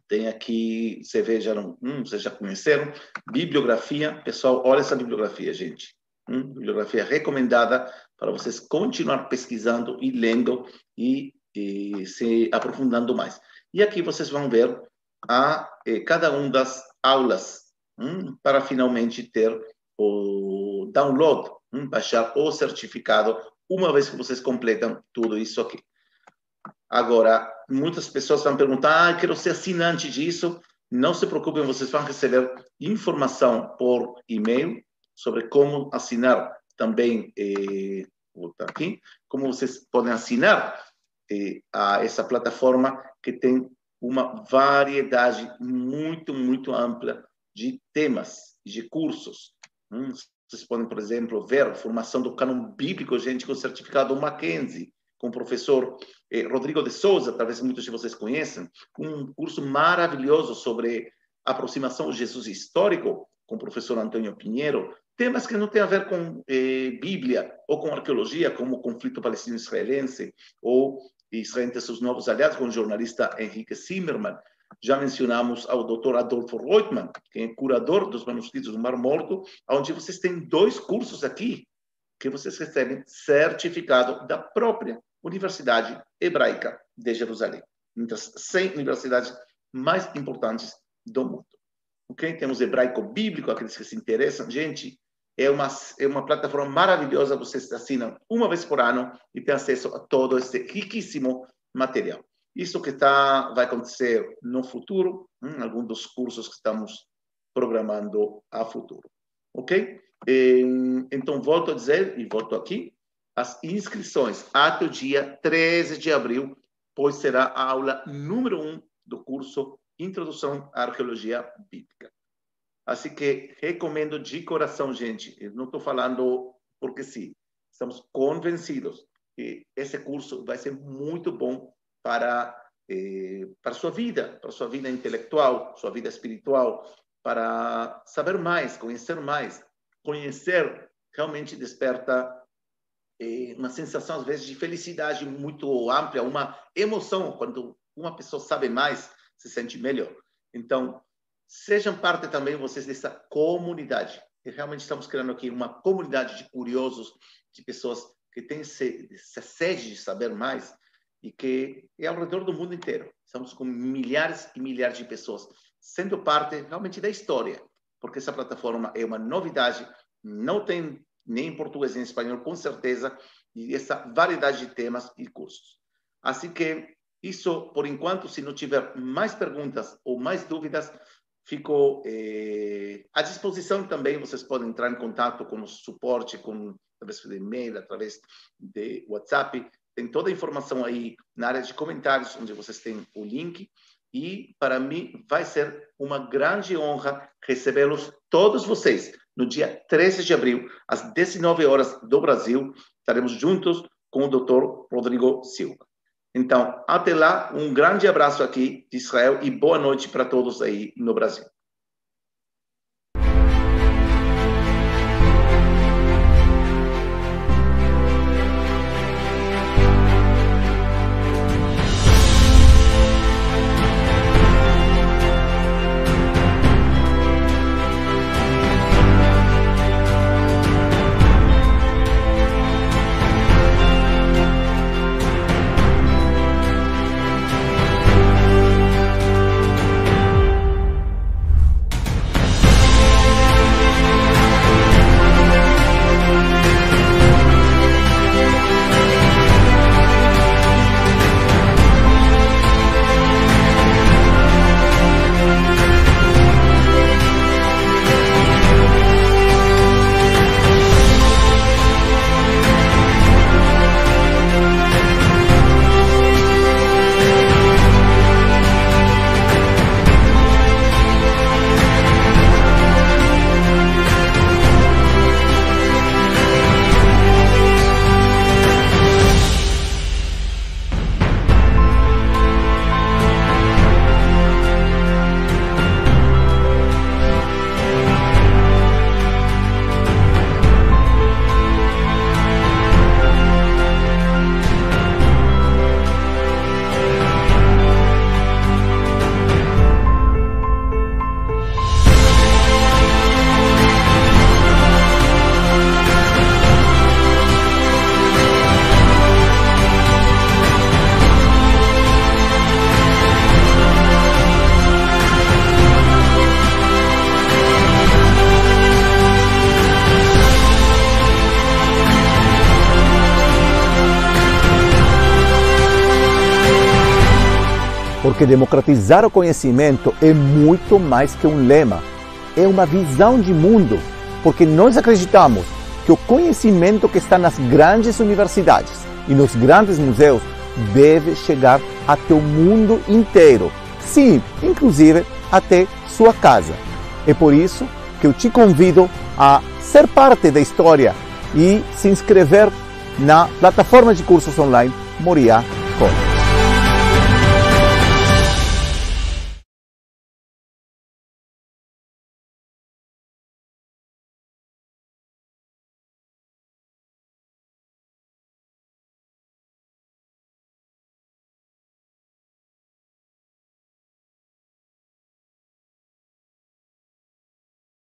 tem aqui, você vê, já não, hum, vocês já conheceram, bibliografia. Pessoal, olha essa bibliografia, gente. Hum, bibliografia recomendada para vocês continuar pesquisando e lendo e, e se aprofundando mais. E aqui vocês vão ver a eh, cada uma das aulas hum, para finalmente ter o download, baixar o certificado uma vez que vocês completam tudo isso aqui. Agora, muitas pessoas vão perguntar, ah, quero ser assinante disso. Não se preocupem, vocês vão receber informação por e-mail sobre como assinar também, eh, vou botar aqui, como vocês podem assinar eh, a essa plataforma que tem uma variedade muito, muito ampla de temas, de cursos. Hum, vocês podem, por exemplo, ver formação do canon bíblico, gente, com certificado Mackenzie, com o professor eh, Rodrigo de Souza, talvez muitos de vocês conheçam, um curso maravilhoso sobre aproximação ao Jesus histórico, com o professor Antônio Pinheiro, temas que não têm a ver com eh, Bíblia ou com arqueologia, como o conflito palestino-israelense ou Israel entre seus novos aliados, com o jornalista Henrique Zimmermann. Já mencionamos ao Dr. Adolfo Reutemann, que é curador dos manuscritos do Mar Morto, onde vocês têm dois cursos aqui que vocês recebem certificado da própria Universidade Hebraica de Jerusalém, entre as 100 universidades mais importantes do mundo. Ok? Temos hebraico bíblico, aqueles que se interessam. Gente, é uma, é uma plataforma maravilhosa, vocês assinam uma vez por ano e têm acesso a todo esse riquíssimo material. Isso que tá, vai acontecer no futuro, em algum dos cursos que estamos programando a futuro. Ok? Então, volto a dizer, e volto aqui, as inscrições até o dia 13 de abril, pois será a aula número um do curso Introdução à Arqueologia Bíblica. Assim que recomendo de coração, gente. Não estou falando porque sim. Estamos convencidos que esse curso vai ser muito bom para eh, para sua vida, para sua vida intelectual, sua vida espiritual, para saber mais, conhecer mais. Conhecer realmente desperta eh, uma sensação às vezes de felicidade muito ampla, uma emoção quando uma pessoa sabe mais, se sente melhor. Então, Sejam parte também vocês dessa comunidade. E realmente estamos criando aqui uma comunidade de curiosos, de pessoas que têm essa sede de saber mais e que é ao redor do mundo inteiro. Estamos com milhares e milhares de pessoas sendo parte realmente da história, porque essa plataforma é uma novidade, não tem nem em português nem em espanhol, com certeza, e essa variedade de temas e cursos. Assim que isso, por enquanto, se não tiver mais perguntas ou mais dúvidas, Fico eh, à disposição também, vocês podem entrar em contato com o suporte, com, através de e-mail, através de WhatsApp. Tem toda a informação aí na área de comentários, onde vocês têm o link. E para mim vai ser uma grande honra recebê-los, todos vocês, no dia 13 de abril, às 19 horas do Brasil. Estaremos juntos com o Dr. Rodrigo Silva. Então, até lá, um grande abraço aqui de Israel e boa noite para todos aí no Brasil. Porque democratizar o conhecimento é muito mais que um lema, é uma visão de mundo, porque nós acreditamos que o conhecimento que está nas grandes universidades e nos grandes museus deve chegar até o mundo inteiro, sim, inclusive até sua casa. É por isso que eu te convido a ser parte da história e se inscrever na plataforma de cursos online Moriá